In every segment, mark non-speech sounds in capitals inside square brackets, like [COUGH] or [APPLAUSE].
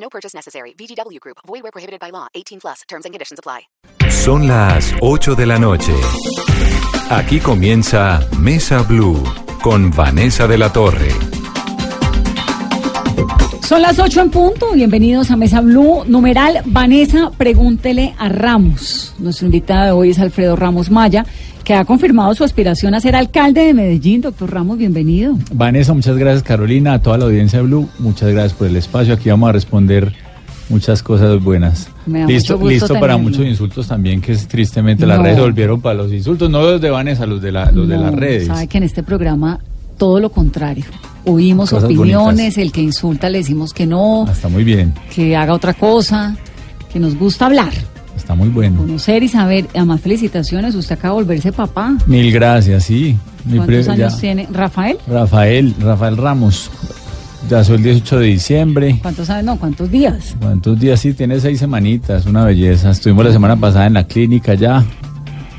No purchase necessary. VGW Group. Void where prohibited by law. 18 plus. Terms and conditions apply. Son las 8 de la noche. Aquí comienza Mesa Blue con Vanessa de la Torre. Son las 8 en punto. Bienvenidos a Mesa Blue. Numeral Vanessa, pregúntele a Ramos. Nuestro invitado de hoy es Alfredo Ramos Maya, que ha confirmado su aspiración a ser alcalde de Medellín. Doctor Ramos, bienvenido. Vanessa, muchas gracias Carolina, a toda la audiencia de Blue, muchas gracias por el espacio. Aquí vamos a responder muchas cosas buenas. Me da listo mucho gusto listo para muchos insultos también, que es, tristemente las redes se volvieron para los insultos, no los de Vanessa, los de, la, los de las redes. Sabe que en este programa todo lo contrario. Oímos Cosas opiniones, bonitas. el que insulta le decimos que no, Ah, Está muy bien, que haga otra cosa, que nos gusta hablar, está muy bueno. conocer y saber. Además, felicitaciones, usted acaba de volverse papá. Mil gracias, sí. Mi ¿Cuántos años ya- tiene? ¿Rafael? Rafael, Rafael Ramos, ya soy el 18 de diciembre. ¿Cuántos años? No, ¿cuántos días? ¿Cuántos días? Sí, tiene seis semanitas, una belleza. Estuvimos la semana pasada en la clínica ya.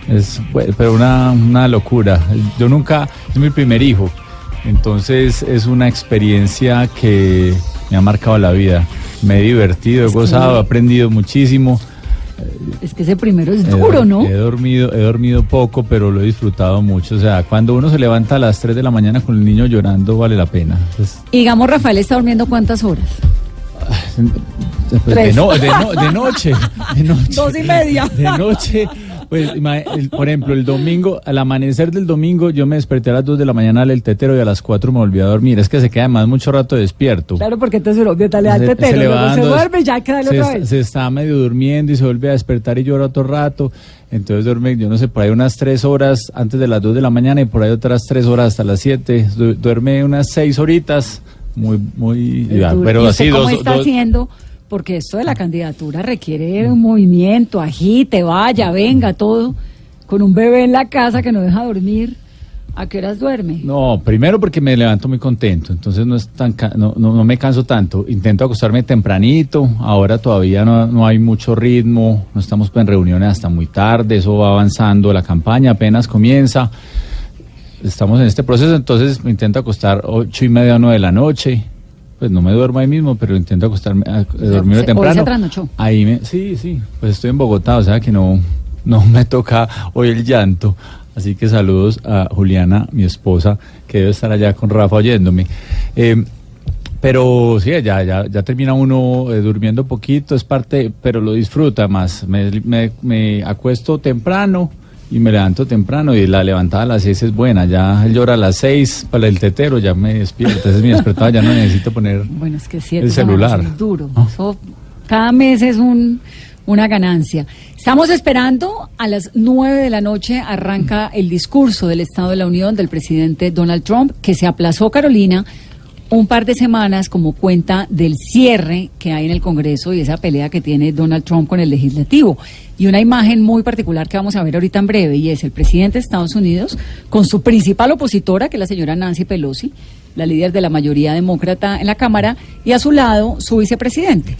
Es, pero una, una locura. Yo nunca, es mi primer hijo. Entonces es una experiencia que me ha marcado la vida. Me he divertido, he gozado, he aprendido muchísimo. Es que ese primero es He duro, ¿no? He dormido, he dormido poco, pero lo he disfrutado mucho. O sea, cuando uno se levanta a las 3 de la mañana con el niño llorando, vale la pena. Entonces, Y digamos, Rafael está durmiendo cuántas horas? Pues de, Tres. no- de no- de noche, de noche. [LAUGHS] Dos y media. De noche. Pues, el- por ejemplo, el domingo, al amanecer del domingo, yo me desperté a las 2 de la mañana al tetero y a las 4 me volví a dormir. Es que se queda además mucho rato despierto. Claro, porque entonces uno dale al Se- tetero, le va luego se duerme y ya hay que darle se, otra está- vez. se está medio durmiendo y se vuelve a despertar y llora otro rato. Entonces duerme, yo no sé, por ahí unas 3 horas antes de las 2 de la mañana y por ahí otras 3 horas hasta las 7. Du- duerme unas 6 horitas. Muy, muy. Ya, pero ¿Y usted así, cómo dos, está dos- haciendo? Porque esto de la candidatura requiere un movimiento, agite, vaya, venga, todo. Con un bebé en la casa que no deja dormir. ¿A qué horas duerme? No, primero porque me levanto muy contento, entonces no, es tan no, no, no me canso tanto. Intento acostarme tempranito, ahora todavía no, no hay mucho ritmo, no estamos en reuniones hasta muy tarde, eso va avanzando, la campaña apenas comienza. Estamos en este proceso, entonces me intento acostar ocho y media o nueve de la noche. Pues no me duermo ahí mismo, pero intento acostarme, a, hoy temprano. se. Ahí me, sí, sí, pues estoy en Bogotá, o sea que no, no [LAUGHS] me toca hoy el llanto. Así que saludos a Juliana, mi esposa, que debe estar allá con Rafa oyéndome. Eh, pero sí, ya, ya, ya termina uno eh, durmiendo poquito, es parte, pero lo disfruta más. Me, me, me acuesto temprano y me levanto temprano y la levantada a las seis es buena. Ya llora a las seis para el tetero, ya me despierta. Ese es mi despertado, ya no necesito poner Bueno, es que cierto. el celular. Es duro. Ah. Eso, cada mes es un, una ganancia. Estamos esperando a las nueve de la noche arranca el discurso del Estado de la Unión del presidente Donald Trump, que se aplazó, Carolina, un par de semanas como cuenta del cierre que hay en el Congreso y esa pelea que tiene Donald Trump con el legislativo. Y una imagen muy particular que vamos a ver ahorita en breve, y es el presidente de Estados Unidos con su principal opositora, que es la señora Nancy Pelosi, la líder de la mayoría demócrata en la Cámara, y a su lado su vicepresidente.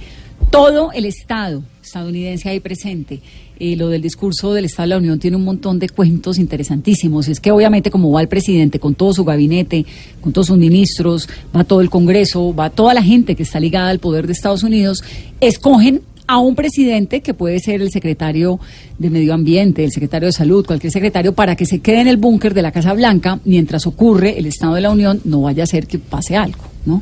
Todo el Estado estadounidense ahí presente. Eh, lo del discurso del Estado de la Unión tiene un montón de cuentos interesantísimos. Es que obviamente como va el presidente con todo su gabinete, con todos sus ministros, va todo el Congreso, va toda la gente que está ligada al poder de Estados Unidos, escogen a un presidente que puede ser el secretario de Medio Ambiente, el secretario de Salud, cualquier secretario, para que se quede en el búnker de la Casa Blanca mientras ocurre el Estado de la Unión, no vaya a ser que pase algo, ¿no?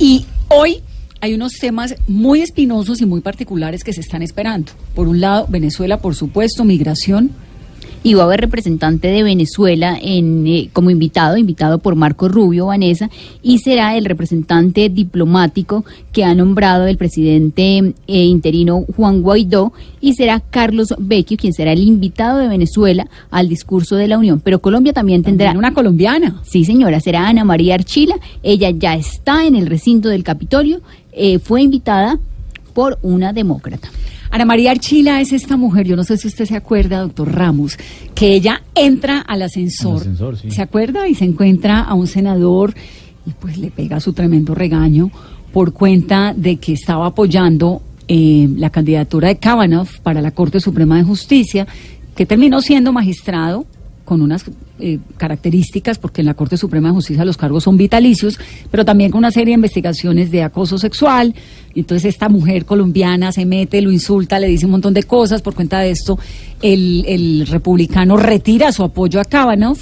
Y hoy hay unos temas muy espinosos y muy particulares que se están esperando. Por un lado, Venezuela, por supuesto, migración. y va a haber representante de Venezuela en, eh, como invitado, invitado por Marco Rubio Vanessa, y será el representante diplomático que ha nombrado el presidente eh, interino Juan Guaidó, y será Carlos Vecchio quien será el invitado de Venezuela al discurso de la Unión. Pero Colombia también tendrá una colombiana. Sí, señora, será Ana María Archila. Ella ya está en el recinto del Capitolio. Eh, fue invitada por una demócrata. Ana María Archila es esta mujer, yo no sé si usted se acuerda, doctor Ramos, que ella entra al ascensor, Al ascensor, sí. ¿se acuerda? Y se encuentra a un senador y pues le pega su tremendo regaño por cuenta de que estaba apoyando eh, la candidatura de Kavanaugh para la Corte Suprema de Justicia, que terminó siendo magistrado con unas eh, características, porque en la Corte Suprema de Justicia los cargos son vitalicios, pero también con una serie de investigaciones de acoso sexual. Entonces esta mujer colombiana se mete, lo insulta, le dice un montón de cosas. Por cuenta de esto, el, el republicano retira su apoyo a Kavanaugh.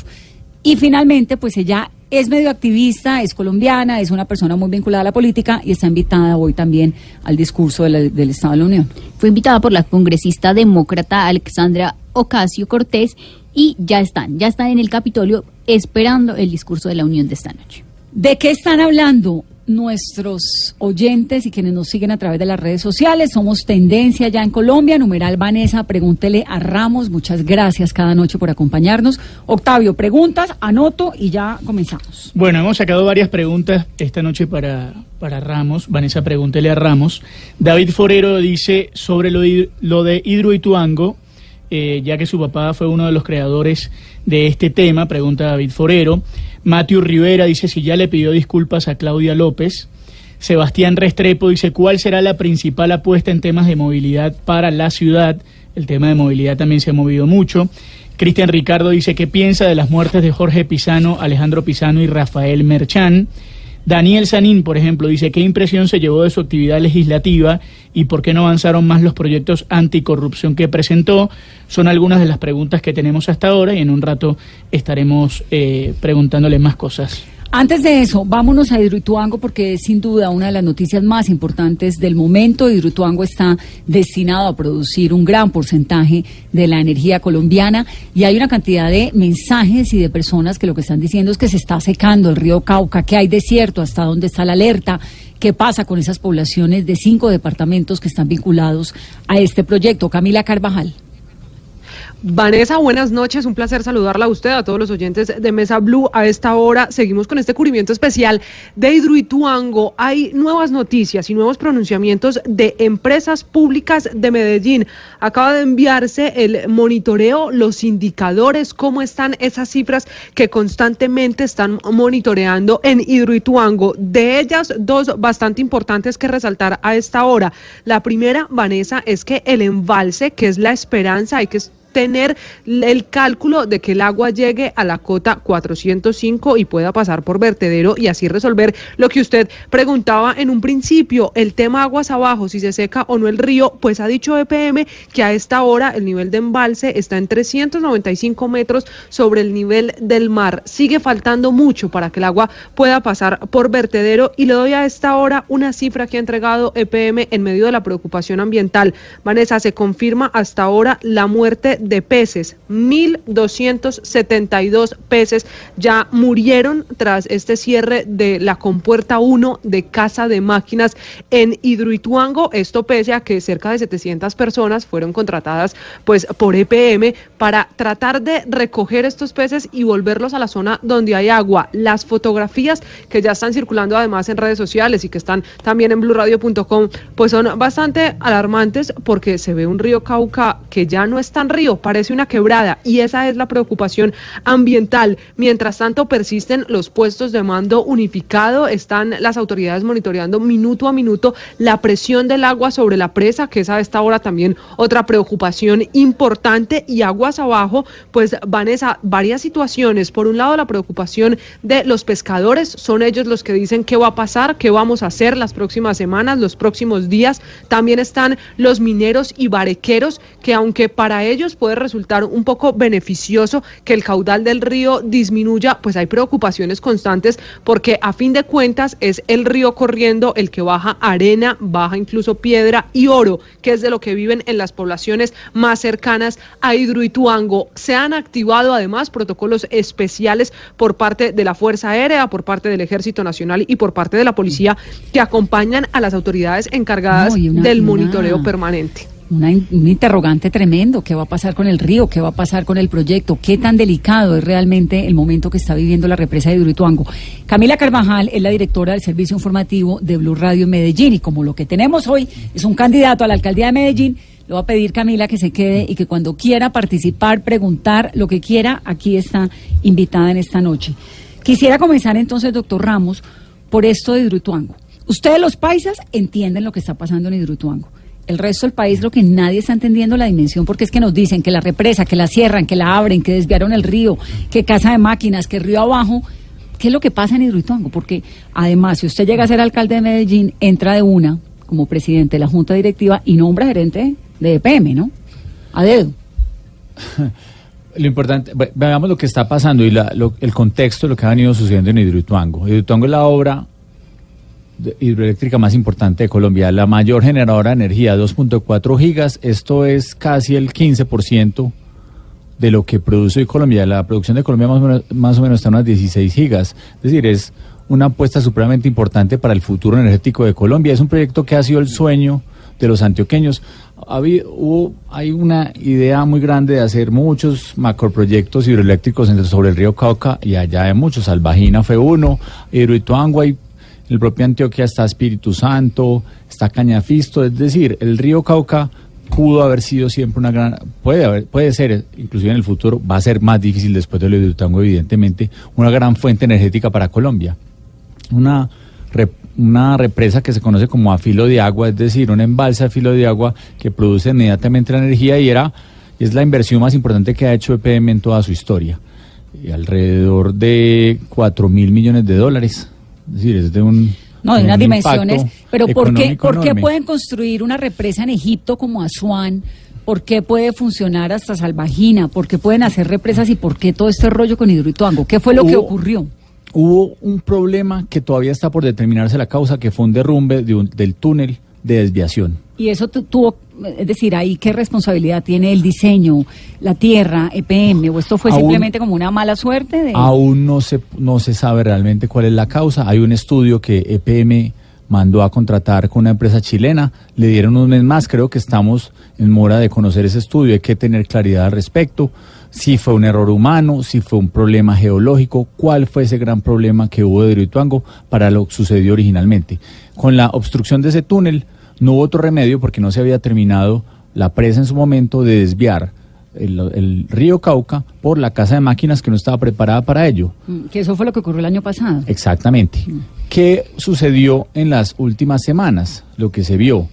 Y finalmente, pues ella es medio activista, es colombiana, es una persona muy vinculada a la política y está invitada hoy también al discurso del Estado de la Unión. Fue invitada por la congresista demócrata Alexandra Ocasio Cortés y ya están, ya están en el Capitolio esperando el discurso de la Unión de esta noche. ¿De qué están hablando nuestros oyentes y quienes nos siguen a través de las redes sociales? Somos tendencia ya en Colombia. Numeral Vanessa, pregúntele a Ramos. Muchas gracias cada noche por acompañarnos. Octavio, preguntas, anoto y ya comenzamos. Bueno, hemos sacado varias preguntas esta noche para, para Ramos. Vanessa, pregúntele a Ramos. David Forero dice sobre lo, de- lo de Hidroituango, eh, ya que su papá fue uno de los creadores de este tema, pregunta David Forero. Matthew Rivera dice si ya le pidió disculpas a Claudia López. Sebastián Restrepo dice cuál será la principal apuesta en temas de movilidad para la ciudad. El tema de movilidad también se ha movido mucho. Cristian Ricardo dice qué piensa de las muertes de Jorge Pisano, Alejandro Pisano y Rafael Merchán. Daniel Sanín, por ejemplo, dice qué impresión se llevó de su actividad legislativa y por qué no avanzaron más los proyectos anticorrupción que presentó. Son algunas de las preguntas que tenemos hasta ahora y en un rato estaremos eh, preguntándole más cosas. Antes de eso, vámonos a Hidroituango porque es sin duda una de las noticias más importantes del momento. Hidroituango está destinado a producir un gran porcentaje de la energía colombiana y hay una cantidad de mensajes y de personas que lo que están diciendo es que se está secando el río Cauca, que hay desierto, hasta dónde está la alerta, qué pasa con esas poblaciones de cinco departamentos que están vinculados a este proyecto. Camila Carvajal. Vanessa, buenas noches. Un placer saludarla a usted, a todos los oyentes de Mesa Blue. A esta hora seguimos con este cubrimiento especial de Hidroituango. Hay nuevas noticias y nuevos pronunciamientos de empresas públicas de Medellín. Acaba de enviarse el monitoreo, los indicadores, cómo están esas cifras que constantemente están monitoreando en Hidroituango. De ellas, dos bastante importantes que resaltar a esta hora. La primera, Vanessa, es que el embalse, que es la esperanza, hay que tener el cálculo de que el agua llegue a la cota 405 y pueda pasar por vertedero y así resolver lo que usted preguntaba en un principio, el tema aguas abajo, si se seca o no el río, pues ha dicho EPM que a esta hora el nivel de embalse está en 395 metros sobre el nivel del mar. Sigue faltando mucho para que el agua pueda pasar por vertedero y le doy a esta hora una cifra que ha entregado EPM en medio de la preocupación ambiental. Vanessa, se confirma hasta ahora la muerte de peces. 1.272 peces ya murieron tras este cierre de la compuerta 1 de Casa de Máquinas en Hidroituango. Esto pese a que cerca de 700 personas fueron contratadas pues por EPM para tratar de recoger estos peces y volverlos a la zona donde hay agua. Las fotografías que ya están circulando además en redes sociales y que están también en blurradio.com pues son bastante alarmantes porque se ve un río Cauca que ya no es tan río, parece una quebrada y esa es la preocupación ambiental. Mientras tanto persisten los puestos de mando unificado, están las autoridades monitoreando minuto a minuto la presión del agua sobre la presa, que es a esta hora también otra preocupación importante y aguas abajo, pues Vanessa, varias situaciones. Por un lado la preocupación de los pescadores, son ellos los que dicen qué va a pasar, qué vamos a hacer las próximas semanas, los próximos días. También están los mineros y barequeros, que aunque para ellos puede resultar un poco beneficioso que el caudal del río disminuya, pues hay preocupaciones constantes porque a fin de cuentas es el río corriendo el que baja arena, baja incluso piedra y oro, que es de lo que viven en las poblaciones más cercanas a Hidroituango. Se han activado además protocolos especiales por parte de la Fuerza Aérea, por parte del Ejército Nacional y por parte de la policía que acompañan a las autoridades encargadas No, y una- del una- monitoreo permanente. Un interrogante tremendo. ¿Qué va a pasar con el río? ¿Qué va a pasar con el proyecto? ¿Qué tan delicado es realmente el momento que está viviendo la represa de Hidroituango? Camila Carvajal es la directora del servicio informativo de Blue Radio Medellín y como lo que tenemos hoy es un candidato a la alcaldía de Medellín, le voy a pedir, Camila, que se quede y que cuando quiera participar, preguntar, lo que quiera, aquí está invitada en esta noche. Quisiera comenzar entonces, doctor Ramos, por esto de Hidroituango. Ustedes los paisas entienden lo que está pasando en Hidroituango. El resto del país lo que nadie está entendiendo la dimensión porque es que nos dicen que la represa, que la cierran, que la abren, que desviaron el río, que casa de máquinas, que río abajo. ¿Qué es lo que pasa en Hidroituango? Porque además, si usted llega a ser alcalde de Medellín, entra de una como presidente de la junta directiva y nombra gerente de EPM, ¿no? A dedo. [LAUGHS] Lo importante, ve- veamos lo que está pasando y la- lo- el contexto de lo que ha venido sucediendo en Hidroituango. Hidroituango es la obra hidroeléctrica más importante de Colombia, la mayor generadora de energía, 2.4 gigas. Esto es casi el 15% de lo que produce hoy Colombia. La producción de Colombia más o menos, más o menos está en unas 16 gigas. Es decir, es una apuesta supremamente importante para el futuro energético de Colombia. Es un proyecto que ha sido el sueño de los antioqueños. Ha habido- hubo- hay una idea muy grande de hacer muchos macroproyectos hidroeléctricos sobre el río Cauca y allá hay muchos. Salvajina fue uno, Hidroituango, hay el propio Antioquia está Espíritu Santo, está Cañafisto, es decir, el río Cauca pudo haber sido siempre una gran, puede haber, puede ser, inclusive en el futuro, va a ser más difícil después de lo de Hidroituango, evidentemente, una gran fuente energética para Colombia. Una, rep- una represa que se conoce como a filo de agua, es decir, una embalse a filo de agua que produce inmediatamente la energía y era, es la inversión más importante que ha hecho EPM en toda su historia. Y alrededor de 4 mil millones de dólares. Es decir, es de un. No, de un unas dimensiones. Pero ¿por qué, económico ¿por qué enorme. pueden construir una represa en Egipto como Asuán? ¿Por qué puede funcionar hasta Salvajina? ¿Por qué pueden hacer represas y por qué todo este rollo con Hidroituango? ¿Qué fue lo que ocurrió? Hubo un problema que todavía está por determinarse la causa, que fue un derrumbe de un- del túnel de desviación. Y eso tu- tuvo, es decir, ahí qué responsabilidad tiene el diseño, la tierra, EPM, o esto fue Aún- simplemente como una mala suerte de Aún no se, no se sabe realmente cuál es la causa. Hay un estudio que EPM mandó a contratar con una empresa chilena. Le dieron un mes más. Creo que estamos en mora de conocer ese estudio. Hay que tener claridad al respecto. Si fue un error humano, si fue un problema geológico, cuál fue ese gran problema que hubo de Hidroituango para lo que sucedió originalmente. Con la obstrucción de ese túnel no hubo otro remedio porque no se había terminado la presa en su momento de desviar el, el río Cauca por la casa de máquinas que no estaba preparada para ello. Mm, que eso fue lo que ocurrió el año pasado. Exactamente. ¿Qué sucedió en las últimas semanas? Lo que se vio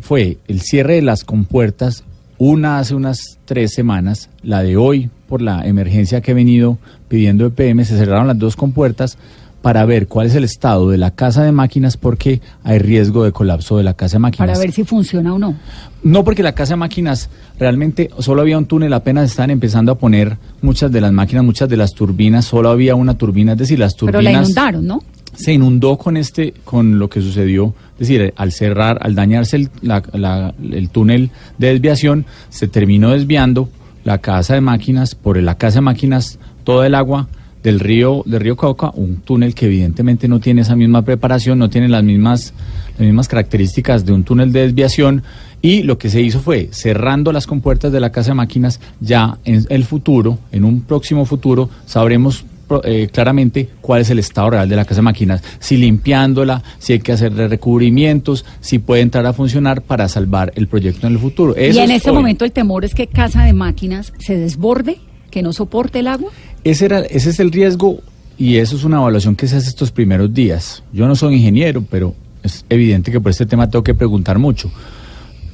fue el cierre de las compuertas, una hace unas tres semanas, la de hoy, por la emergencia que he venido pidiendo EPM, se cerraron las dos compuertas para ver cuál es el estado de la casa de máquinas porque hay riesgo de colapso de la casa de máquinas. Para ver si funciona o no. No, porque la casa de máquinas realmente solo había un túnel, apenas estaban empezando a poner muchas de las máquinas, muchas de las turbinas, solo había una turbina, es decir, las Pero turbinas la inundaron, ¿no? se inundó con este, con lo que sucedió, es decir, al cerrar, al dañarse el, la- la- el túnel de desviación, se terminó desviando la casa de máquinas, por la casa de máquinas, toda el agua del río, del río Cauca, un túnel que evidentemente no tiene esa misma preparación, no tiene las mismas, las mismas características de un túnel de desviación, y lo que se hizo fue, cerrando las compuertas de la casa de máquinas, ya en el futuro, en un próximo futuro, sabremos eh, claramente cuál es el estado real de la casa de máquinas, si limpiándola, si hay que hacerle recubrimientos, si puede entrar a funcionar para salvar el proyecto en el futuro. y en es este hoy. momento el temor es que Casa de Máquinas se desborde, que no soporte el agua. Ese, era, ese es el riesgo y eso es una evaluación que se hace estos primeros días. Yo no soy ingeniero, pero es evidente que por este tema tengo que preguntar mucho.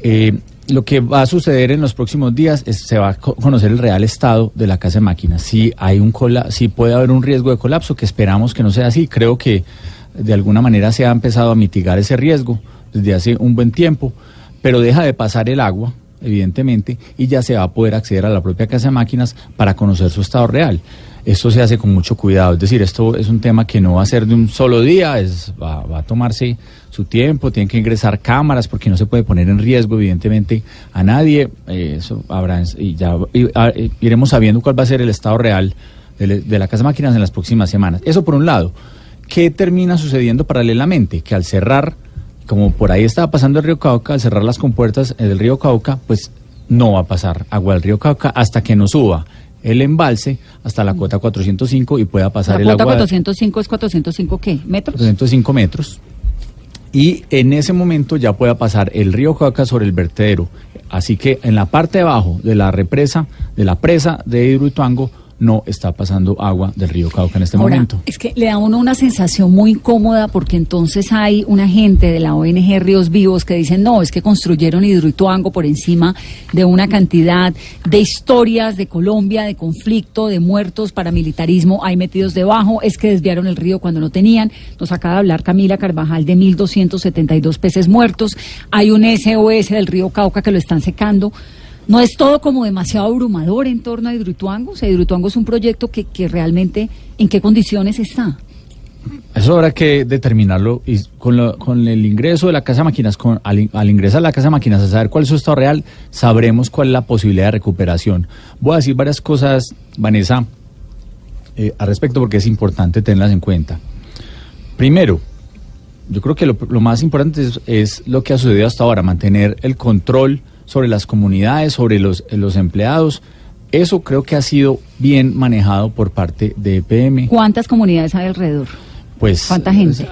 Eh, lo que va a suceder en los próximos días es se va a co- conocer el real estado de la casa de máquinas. Si hay un cola si puede haber un riesgo de colapso, que esperamos que no sea así. Creo que de alguna manera se ha empezado a mitigar ese riesgo desde hace un buen tiempo, pero deja de pasar el agua, evidentemente, y ya se va a poder acceder a la propia casa de máquinas para conocer su estado real. Esto se hace con mucho cuidado, es decir, esto es un tema que no va a ser de un solo día, es, va, va a tomarse su tiempo, tienen que ingresar cámaras porque no se puede poner en riesgo, evidentemente, a nadie. eh, eso habrá, y ya a- eh, iremos sabiendo cuál va a ser el estado real de, de la casa de máquinas en las próximas semanas. Eso por un lado. ¿Qué termina sucediendo paralelamente? Que al cerrar como por ahí estaba pasando el río Cauca, al cerrar las compuertas eh, del río Cauca, pues no va a pasar agua del río Cauca hasta que no suba el embalse hasta la cota 405 y pueda pasar La el cuota agua. 405 es 405 qué? ¿Metros? 405 metros. Y en ese momento ya pueda pasar el río Cauca sobre el vertedero. Así que en la parte de abajo de la represa, de la presa de Hidroituango, no está pasando agua del río Cauca en este Ahora, momento. Es que le da a uno una sensación muy incómoda porque entonces hay una gente de la ONG Ríos Vivos que dicen, no, es que construyeron Hidroituango por encima de una cantidad de historias de Colombia, de conflicto, de muertos, paramilitarismo, hay metidos debajo, es que desviaron el río cuando no tenían. Nos acaba de hablar Camila Carvajal de 1.272 peces muertos, hay un SOS del río Cauca que lo están secando. No es todo como demasiado abrumador en torno a Hidroituango. O sea, Hidroituango es un proyecto que, que realmente, ¿en qué condiciones está? Eso habrá que determinarlo y con, lo- con el ingreso de la Casa de Máquinas, con, al, al ingresar a la Casa de Máquinas a saber cuál es su estado real, sabremos cuál es la posibilidad de recuperación. Voy a decir varias cosas, Vanessa, eh, al respecto porque es importante tenerlas en cuenta. Primero, yo creo que lo, más importante es lo que ha sucedido hasta ahora, mantener el control sobre las comunidades, sobre los, los empleados. Eso creo que ha sido bien manejado por parte de EPM. ¿Cuántas comunidades hay alrededor? Pues, ¿Cuánta gente? Es,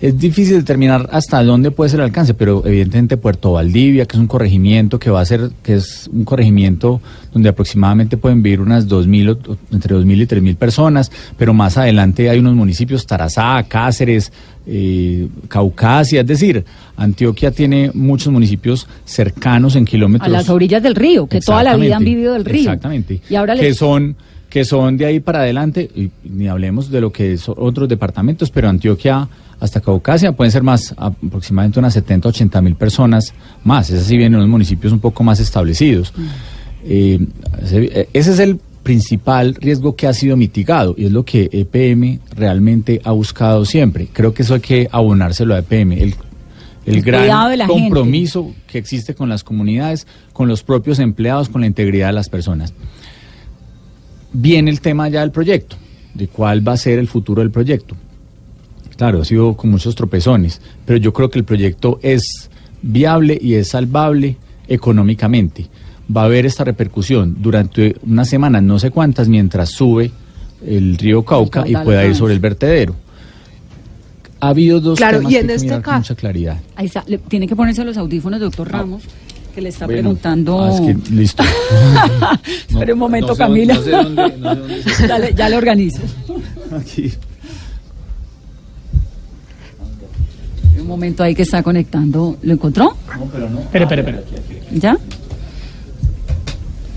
es difícil determinar hasta dónde puede ser el alcance, pero evidentemente Puerto Valdivia, que es un corregimiento que va a ser, que es un corregimiento donde aproximadamente pueden vivir unas 2.000, o- o entre 2.000 y 3.000 personas, pero más adelante hay unos municipios, Tarazá, Cáceres, eh, Caucasia, es decir, Antioquia tiene muchos municipios cercanos en kilómetros. A las orillas del río, que toda la vida han vivido del río. Exactamente. Y ahora que son que son de ahí para adelante, y ni hablemos de lo que son otros departamentos, pero Antioquia hasta Caucasia pueden ser más, aproximadamente unas 70, 80 mil personas más. Es así vienen los municipios un poco más establecidos. Eh, ese ese es el principal riesgo que ha sido mitigado y es lo que EPM realmente ha buscado siempre. Creo que eso hay que abonárselo a EPM. El, el El gran gente. compromiso que existe con las comunidades, con los propios empleados, con la integridad de las personas. Viene el tema ya del proyecto, de cuál va a ser el futuro del proyecto. Claro, ha sido con muchos tropezones, pero yo creo que el proyecto es viable y es salvable económicamente. Va a haber esta repercusión durante unas semanas, no sé cuántas, mientras sube el río Cauca y pueda ir sobre el vertedero. Ha habido dos Claro, temas y que en que este mirar con caso- mucha claridad. Ahí está, le- tiene que ponerse los audífonos, doctor Ramos, que le está Bueno, preguntando... ah, es que- listo. [LAUGHS] Espere un momento, no sé Camila. dónde- no sé dónde- no sé dónde se- [LAUGHS] ya, le, ya le organizo. Aquí. Un momento ahí que está conectando. ¿Lo encontró? Espera, espera, espera. ¿Ya?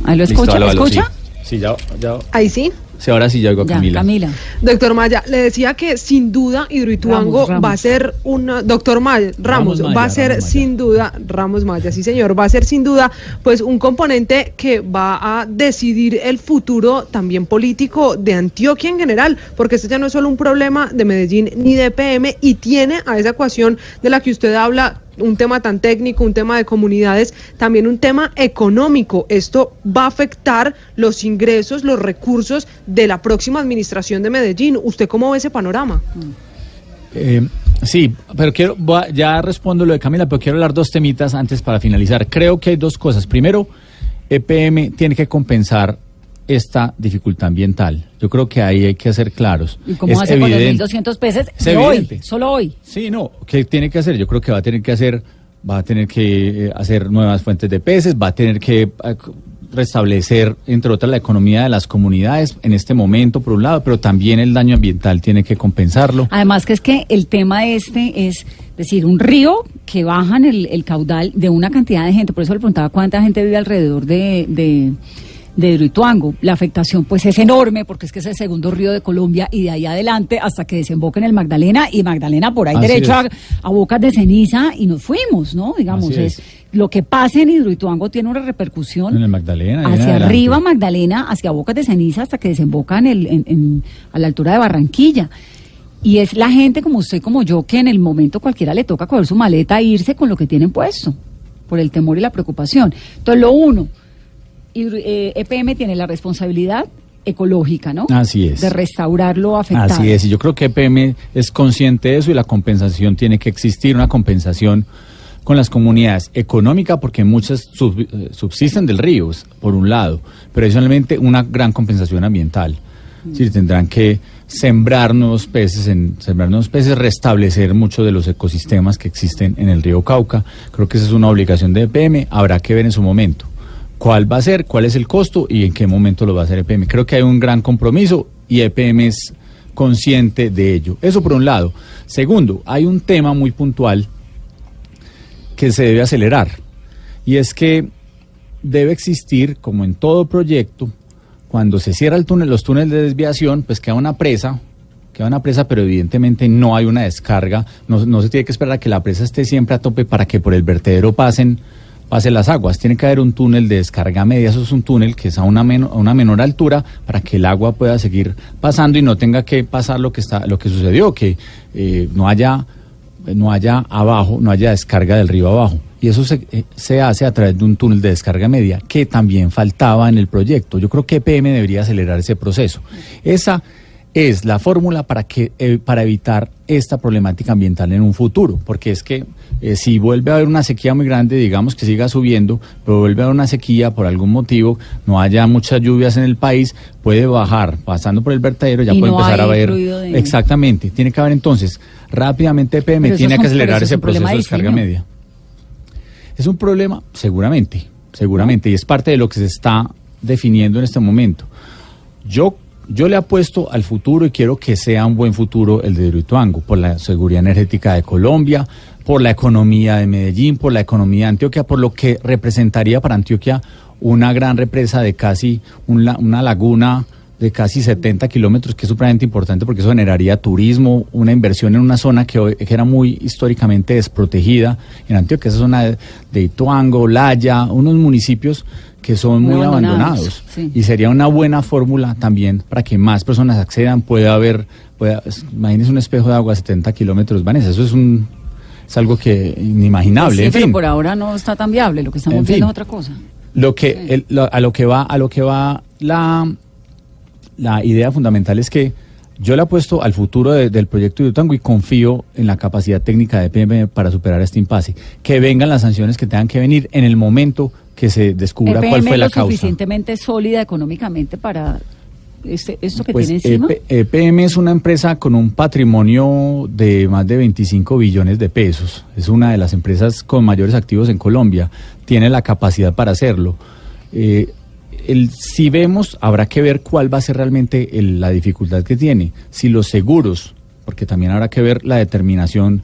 ¿Ahí lo Listo, escucha? ¿Lo escucha? Sí, Sí, ya, ya. Ahí sí. Sí, ahora sí ya oigo a Ya, Camila. Camila. Doctor Maya, le decía que sin duda Hidroituango Ramos, Ramos. va a ser una, doctor Maya, Ramos, Ramos Maya, va a ser sin duda, Ramos Maya, sí señor, va a ser sin duda pues un componente que va a decidir el futuro también político de Antioquia en general, porque este ya no es solo un problema de Medellín ni de PM y tiene a esa ecuación de la que usted habla un tema tan técnico, un tema de comunidades, también un tema económico. Esto va a afectar los ingresos, los recursos de la próxima administración de Medellín. ¿Usted cómo ve ese panorama? Eh, sí, pero quiero, ya respondo lo de Camila, pero quiero hablar dos temitas antes para finalizar. Creo que hay dos cosas. Primero, EPM tiene que compensar esta dificultad ambiental. Yo creo que ahí hay que ser claros. ¿Y cómo Es hace con los evidente. 1.200 pesos Es de hoy? evidente. Solo hoy. Sí, no, ¿qué tiene que hacer? Yo creo que va a tener que hacer, va a tener que eh, hacer nuevas fuentes de peces, va a tener que eh, restablecer, entre otras, la economía de las comunidades en este momento, por un lado, pero también el daño ambiental tiene que compensarlo. Además que es que el tema este es decir, un río que bajan el, el caudal de una cantidad de gente. Por eso le preguntaba cuánta gente vive alrededor de, de, de Hidroituango. La afectación pues es enorme porque es que es el segundo río de Colombia y de ahí adelante hasta que desemboca en el Magdalena y Magdalena por ahí Así derecho a, bocas de ceniza y nos fuimos, ¿no? Digamos, es. es. lo que pasa en Hidroituango tiene una repercusión En el Magdalena. hacia arriba Magdalena, hacia Bocas de Ceniza, hasta que desemboca en el, en- en- a la altura de Barranquilla. Y es la gente como usted, como yo, que en el momento cualquiera le toca coger su maleta e irse con lo que tienen puesto, por el temor y la preocupación. Entonces, lo uno, EPM tiene la responsabilidad ecológica, ¿no? Así es. De restaurar lo afectado. Así es, y yo creo que EPM es consciente de eso y la compensación tiene que existir, una compensación con las comunidades económica porque muchas sub- eh, subsisten del río, por un lado, pero adicionalmente una gran compensación ambiental. Es decir, tendrán que sembrar nuevos peces, en, sembrar nuevos peces, restablecer muchos de los ecosistemas que existen en el río Cauca. Creo que esa es una obligación de EPM, habrá que ver en su momento cuál va a ser, cuál es el costo y en qué momento lo va a hacer EPM. Creo que hay un gran compromiso y EPM es consciente de ello. Eso por un lado. Segundo, hay un tema muy puntual que se debe acelerar y es que debe existir, como en todo proyecto, cuando se cierra el túnel, los túneles de desviación, pues queda una presa, queda una presa, pero evidentemente no hay una descarga, no, no se tiene que esperar a que la presa esté siempre a tope para que por el vertedero pasen, pasen las aguas. Tiene que haber un túnel de descarga media, eso es un túnel que es a una, meno- a una menor altura para que el agua pueda seguir pasando y no tenga que pasar lo que está, lo que sucedió, que eh, no haya no haya abajo, no haya descarga del río abajo. Y eso se, eh, se hace a través de un túnel de descarga media, que también faltaba en el proyecto. Yo creo que EPM debería acelerar ese proceso. Esa es la fórmula para, que, eh, para evitar esta problemática ambiental en un futuro, porque es que eh, si vuelve a haber una sequía muy grande, digamos que siga subiendo, pero vuelve a haber una sequía por algún motivo, no haya muchas lluvias en el país, puede bajar, pasando por el vertedero, ya Y puede no empezar a de- Exactamente, tiene que haber entonces rápidamente eso tiene que acelerar es ese proceso de de descarga diseño. media. Es un problema, seguramente, seguramente, y es parte de lo que se está definiendo en este momento. Yo, yo le apuesto al futuro y quiero que sea un buen futuro el de Hidroituango, por la seguridad energética de Colombia, por la economía de Medellín, por la economía de Antioquia, por lo que representaría para Antioquia una gran represa de casi una laguna de casi 70 kilómetros, que es supremamente importante porque eso generaría turismo, una inversión en una zona que, hoy- que era muy históricamente desprotegida en Antioquia, esa zona de, de Ituango, Laya, unos municipios que son Muy muy, abandonados, abandonados. sí. Y sería una buena fórmula también para que más personas accedan, pueda haber, pueda, un espejo de agua a 70 kilómetros, Vanessa, eso es un es algo que inimaginable, Sí, en pero fin. por ahora no está tan viable. Lo que estamos En viendo fin. es otra cosa. Lo que el- lo- a lo que va a lo que va la la idea fundamental es que yo le apuesto al futuro de- del proyecto de Utango y confío en la capacidad técnica de PM para superar este impasse. Que vengan las sanciones que tengan que venir en el momento que se descubra EPM cuál fue es la lo causa. suficientemente sólida económicamente para este, esto que Pues, tiene encima. EP EPM es una empresa con un patrimonio de más de 25 billones de pesos. Es una de las empresas con mayores activos en Colombia. Tiene la capacidad para hacerlo. Eh, el, si vemos, habrá que ver cuál va a ser realmente el- la dificultad que tiene. Si los seguros, porque también habrá que ver la determinación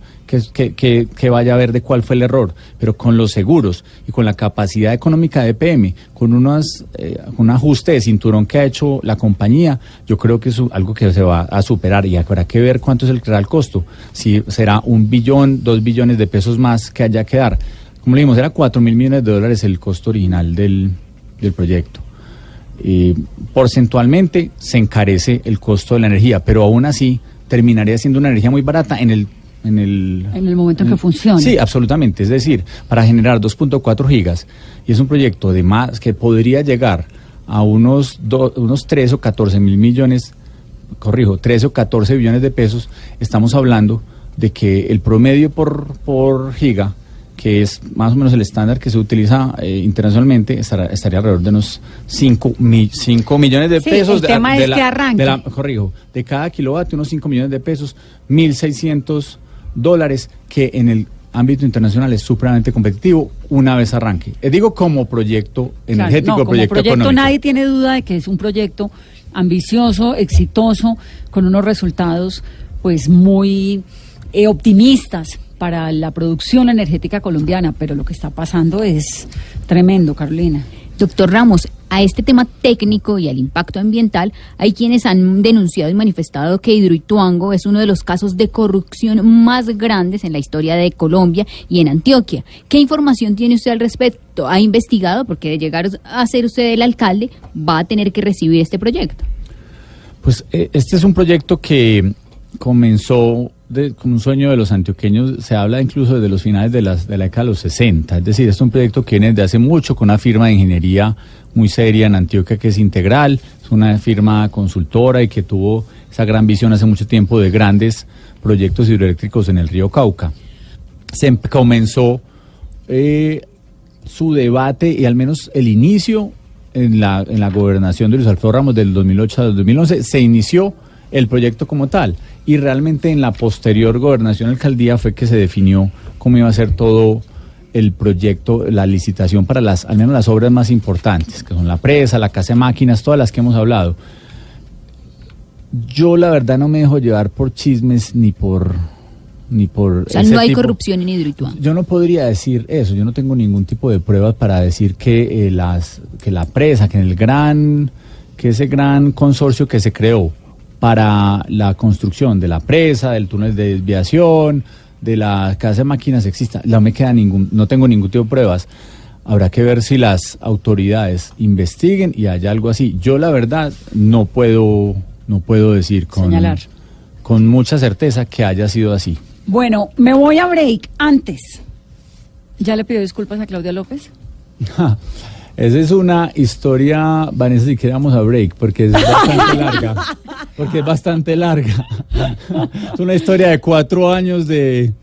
que, que, que- vaya a ver de cuál fue el error, pero con los seguros y con la capacidad económica de PM, con unas, eh, un ajuste de cinturón que ha hecho la compañía, yo creo que es algo que se va a superar y habrá que ver cuánto es el real costo. Si será un billón, dos billones de pesos más que haya que dar. Como le dijimos, era cuatro mil millones de dólares el costo original del, del proyecto. Eh, porcentualmente se encarece el costo de la energía, pero aún así terminaría siendo una energía muy barata en el... En el, En el momento en que funcione. Sí, absolutamente. Es decir, para generar 2.4 gigas, y es un proyecto de más que podría llegar a unos, do- unos 13 o 14 mil millones, corrijo, 13 o 14 billones de pesos, estamos hablando de que el promedio por, por giga, que es más o menos el estándar que se utiliza eh, internacionalmente, estará- estaría alrededor de unos 5, millones de Sí, pesos. el de- tema de es la- que arranque. de la- corrijo, de cada kilovatio unos 5 millones de pesos, 1.600 dólares, que en el ámbito internacional es supremamente competitivo una vez arranque. Eh, digo como proyecto Claro, energético, no, como proyecto, proyecto económico. nadie tiene duda de que es un proyecto ambicioso, exitoso, con unos resultados pues muy eh, optimistas para la producción energética colombiana, pero lo que está pasando es tremendo, Carolina. Doctor Ramos, a este tema técnico y al impacto ambiental, hay quienes han denunciado y manifestado que Hidroituango es uno de los casos de corrupción más grandes en la historia de Colombia y en Antioquia. ¿Qué información tiene usted al respecto? ¿Ha investigado? Porque de llegar a ser usted el alcalde, va a tener que recibir este proyecto. Pues eh, este es un proyecto que comenzó de, como un sueño de los antioqueños, se habla incluso desde los finales de, las, de la década de los 60. Es decir, es un proyecto que viene desde hace mucho con una firma de ingeniería muy seria en Antioquia que es integral. Es una firma consultora y que tuvo esa gran visión hace mucho tiempo de grandes proyectos hidroeléctricos en el río Cauca. Se em- comenzó eh, su debate y al menos el inicio en la, en la gobernación de Luis Alfredo Ramos del 2008 al 2011 se inició el proyecto como tal y realmente en la posterior gobernación alcaldía fue que se definió cómo iba a ser todo el proyecto, la licitación para las, al menos las obras más importantes, que son la presa, la casa de máquinas, todas las que hemos hablado. Yo la verdad no me dejo llevar por chismes ni por ni por O sea, ese no hay tipo- corrupción en Hidroituango. yo no podría decir eso, yo no tengo ningún tipo de pruebas para decir que eh, las que la presa, que en el gran que ese gran consorcio que se creó para la construcción de la presa, del túnel de desviación, de la casa de máquinas exista, no me queda ningún no tengo ningún tipo de pruebas. Habrá que ver si las autoridades investiguen y hay algo así. Yo la verdad no puedo no puedo decir con Señalar. con mucha certeza que haya sido así. Bueno, me voy a break antes. ¿Ya le pido disculpas a Claudia López? [LAUGHS] Esa es una historia, Vanessa, si queramos a break, porque es bastante larga. Porque es bastante larga. Es una historia de cuatro años de,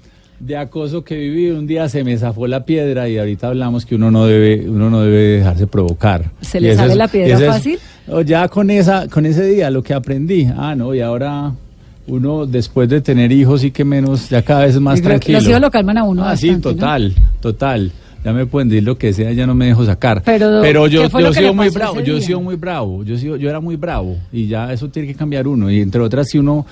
de acoso que viví. Un día se me zafó la piedra y ahorita hablamos que uno no debe, uno no debe dejarse provocar. ¿Se le sale es- la piedra ese es- fácil? no, ya con esa, con ese día lo que aprendí. Ah, no, y ahora uno después de tener hijos sí que menos, ya cada vez es más tranquilo. Los hijos lo calman a uno Ah, sí, bastante, ¿no? total, total. Ya me pueden decir lo que sea, ya no me dejo sacar. Pero, yo, ¿qué fue yo que he sido muy bravo, yo he sido muy bravo, yo, he sido- yo era muy bravo y ya eso tiene que cambiar uno. Y entre otras, si uno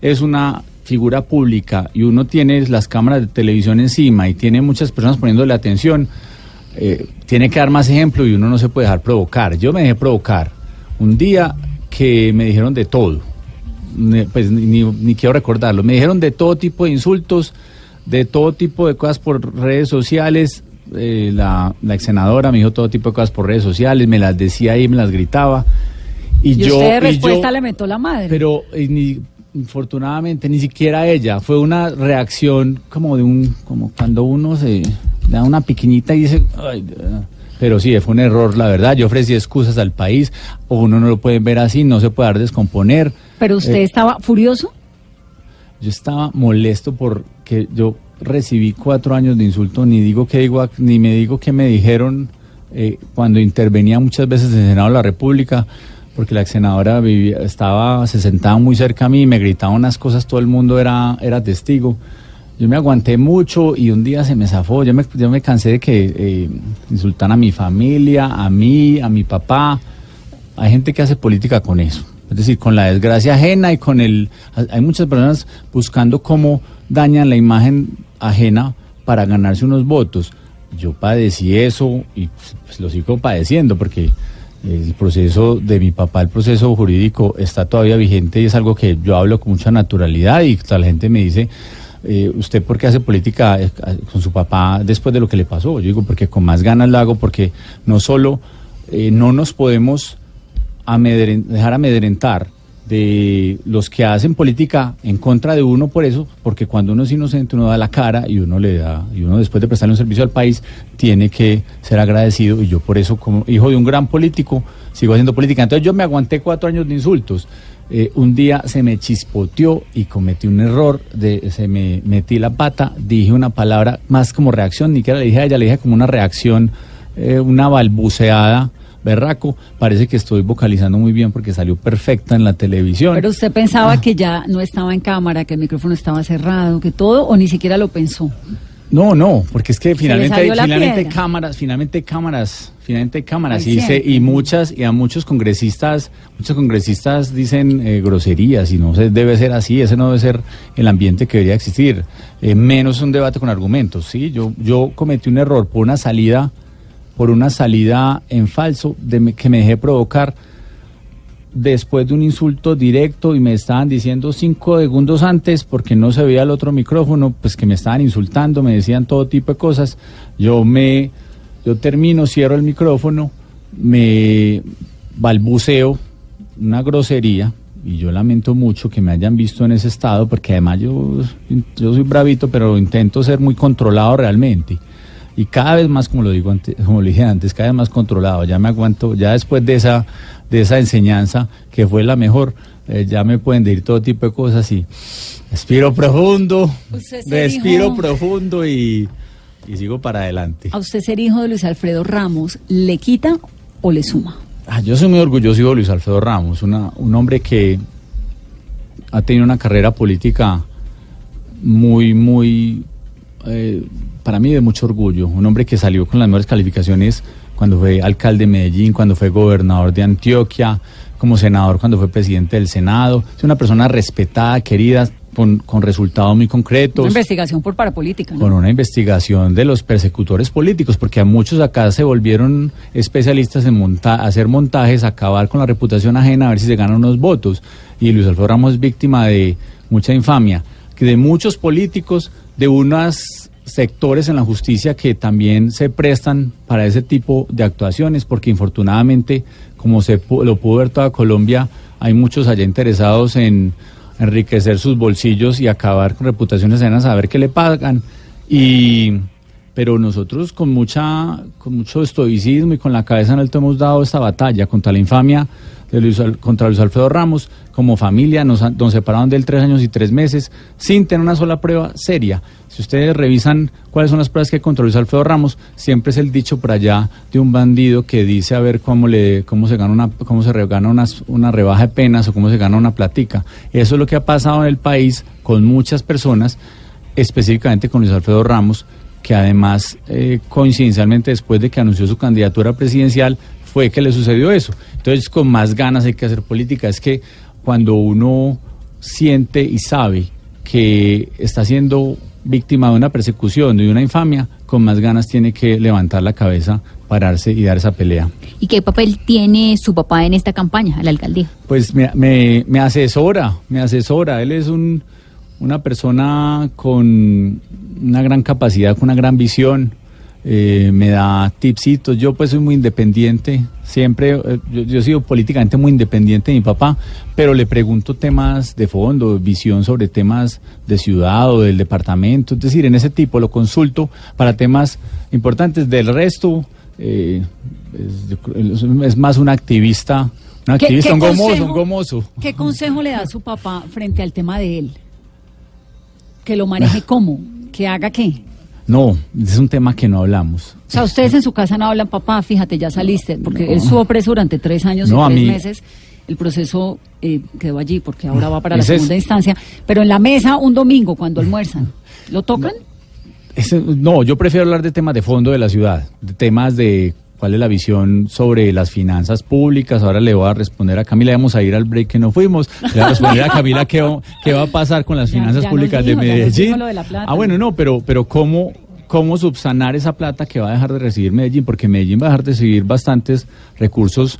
es una figura pública y uno tiene las cámaras de televisión encima y tiene muchas personas poniéndole atención, eh, tiene que dar más ejemplo y uno no se puede dejar provocar. Yo me dejé provocar un día que me dijeron de todo, pues ni- ni quiero recordarlo, me dijeron de todo tipo de insultos, de todo tipo de cosas por redes sociales, eh, la, la ex senadora me dijo todo tipo de cosas por redes sociales, me las decía ahí, me las gritaba. Y, Y, yo, usted de y respuesta yo- le metió la madre. pero ni, infortunadamente ni siquiera ella, fue una reacción como de un, como cuando uno se da una piquiñita y dice, "Ay, de verdad". pero sí, fue un error, la verdad, yo ofrecí excusas al país, o uno no lo puede ver así, no se puede dar descomponer. Pero usted Eh, estaba furioso. yo estaba molesto porque yo recibí cuatro años de insulto, ni digo que digo, ni me digo que me dijeron eh, cuando intervenía muchas veces en el Senado de la República, porque la senadora vivía, estaba, se sentaba muy cerca a mí, me gritaba unas cosas, todo el mundo era, era testigo. Yo me aguanté mucho y un día se me zafó. Yo me, yo me cansé de que eh, insultan a mi familia, a mí, a mi papá. Hay gente que hace política con eso. Es decir, con la desgracia ajena y con el... Hay muchas personas buscando cómo dañan la imagen ajena para ganarse unos votos. Yo padecí eso y pues, lo sigo padeciendo porque el proceso de mi papá, el proceso jurídico está todavía vigente y es algo que yo hablo con mucha naturalidad y la gente me dice, eh, ¿usted por qué hace política eh, con su papá después de lo que le pasó? Yo digo, porque con más ganas lo hago, porque no solo eh, no nos podemos dejar amedrentar de los que hacen política en contra de uno por eso, porque cuando uno es inocente uno da la cara y uno le da, y uno después de prestarle un servicio al país tiene que ser agradecido y yo por eso como hijo de un gran político sigo haciendo política. Entonces yo me aguanté cuatro años de insultos. Eh, un día se me chispoteó y cometí un error, de, se me metí la pata, dije una palabra más como reacción, ni siquiera le dije a ella, le dije como una reacción, eh, una balbuceada, berraco, parece que estoy vocalizando muy bien porque salió perfecta en la televisión. Pero usted pensaba que ya no estaba en cámara, que el micrófono estaba cerrado, que todo, o ni siquiera lo pensó. No, no, porque es que finalmente finalmente piedra. cámaras, finalmente cámaras, finalmente cámaras y, se- y muchas y a muchos congresistas, muchos congresistas dicen eh, groserías y no se debe ser así, ese no debe ser el ambiente que debería existir, Eh, menos un debate con argumentos, sí, yo yo cometí un error por una salida por una salida en falso de que me dejé provocar después de un insulto directo y me estaban diciendo cinco segundos antes porque no se veía el otro micrófono, pues que me estaban insultando, me decían todo tipo de cosas. Yo me, yo termino, cierro el micrófono, me balbuceo una grosería y yo lamento mucho que me hayan visto en ese estado, porque además yo, yo soy bravito, pero intento ser muy controlado realmente. Y cada vez más, como lo digo antes, como lo dije antes, cada vez más controlado. Ya me aguanto, ya después de esa, de esa enseñanza, que fue la mejor, eh, ya me pueden decir todo tipo de cosas y respiro profundo, respiro profundo y, y sigo para adelante. ¿A usted ser hijo de Luis Alfredo Ramos le quita o le suma? Ah, yo soy muy orgulloso de Luis Alfredo Ramos, una- un hombre que ha tenido una carrera política muy, muy, eh, para mí de mucho orgullo. Un hombre que salió con las mejores calificaciones cuando fue alcalde de Medellín, cuando fue gobernador de Antioquia, como senador cuando fue presidente del Senado. Es una persona respetada, querida, con, con resultados muy concretos Una investigación por parapolítica, ¿no? con una investigación de los persecutores políticos, porque a muchos acá se volvieron especialistas en monta hacer montajes, acabar con la reputación ajena, a ver si se ganan unos votos. Y Luis Alfredo Ramos es víctima de mucha infamia, que de muchos políticos, de unos sectores en la justicia que también se prestan para ese tipo de actuaciones, porque infortunadamente, como se lo pudo ver toda Colombia, hay muchos allá interesados en enriquecer sus bolsillos y acabar con reputaciones ajenas a ver qué le pagan. Y pero nosotros con mucha con mucho estoicismo y con la cabeza en alto hemos dado esta batalla contra la infamia de Luis contra Luis Alfredo Ramos como familia nos, separaron de él tres años y tres meses sin tener una sola prueba seria. Si ustedes revisan cuáles son las pruebas que hay contra Luis Alfredo Ramos siempre es el dicho por allá de un bandido que dice a ver cómo le cómo se gana una cómo se gana unas- una rebaja de penas o cómo se gana una platica eso es lo que ha pasado en el país con muchas personas específicamente con Luis Alfredo Ramos, que además, eh, coincidencialmente, después de que anunció su candidatura presidencial, fue que le sucedió eso. Entonces, con más ganas hay que hacer política. Es que cuando uno siente y sabe que está siendo víctima de una persecución, de una infamia, con más ganas tiene que levantar la cabeza, pararse y dar esa pelea. ¿Y qué papel tiene su papá en esta campaña la alcaldía? Pues me, me, me asesora, me asesora. Él es un, una persona con una gran capacidad, con una gran visión. Eh, me da tipsitos. Yo pues soy muy independiente. Siempre, eh, yo, yo he sido políticamente muy independiente de mi papá, pero le pregunto temas de fondo, visión sobre temas de ciudad o del departamento. Es decir, en ese tipo lo consulto para temas importantes. Del resto, eh, es, más un activista. Un ¿Qué- activista, qué un gomoso, consejo- un gomoso. ¿Qué consejo le da a su papá frente al tema de él? Que lo maneje [LAUGHS] cómo, que haga qué. No, es un tema que no hablamos. O sea, ustedes en su casa no hablan, papá, fíjate, ya saliste, porque él estuvo preso durante tres años No, y tres mí- meses. El proceso eh, quedó allí porque ahora va para la es- segunda instancia. Pero en la mesa, un domingo, cuando almuerzan, ¿lo tocan? Ese- no, yo prefiero hablar de temas de fondo de la ciudad, de temas de cuál es la visión sobre las finanzas públicas. Ahora le voy a responder a Camila, vamos a ir al break que no fuimos. Le voy a responder a Camila qué, va- qué va a pasar con las Ya- finanzas ya públicas dijo, de Medellín. dijo lo de la plata. Ah, bueno, no, pero, pero ¿cómo, ¿cómo subsanar esa plata que va a dejar de recibir Medellín? Porque Medellín va a dejar de recibir bastantes recursos,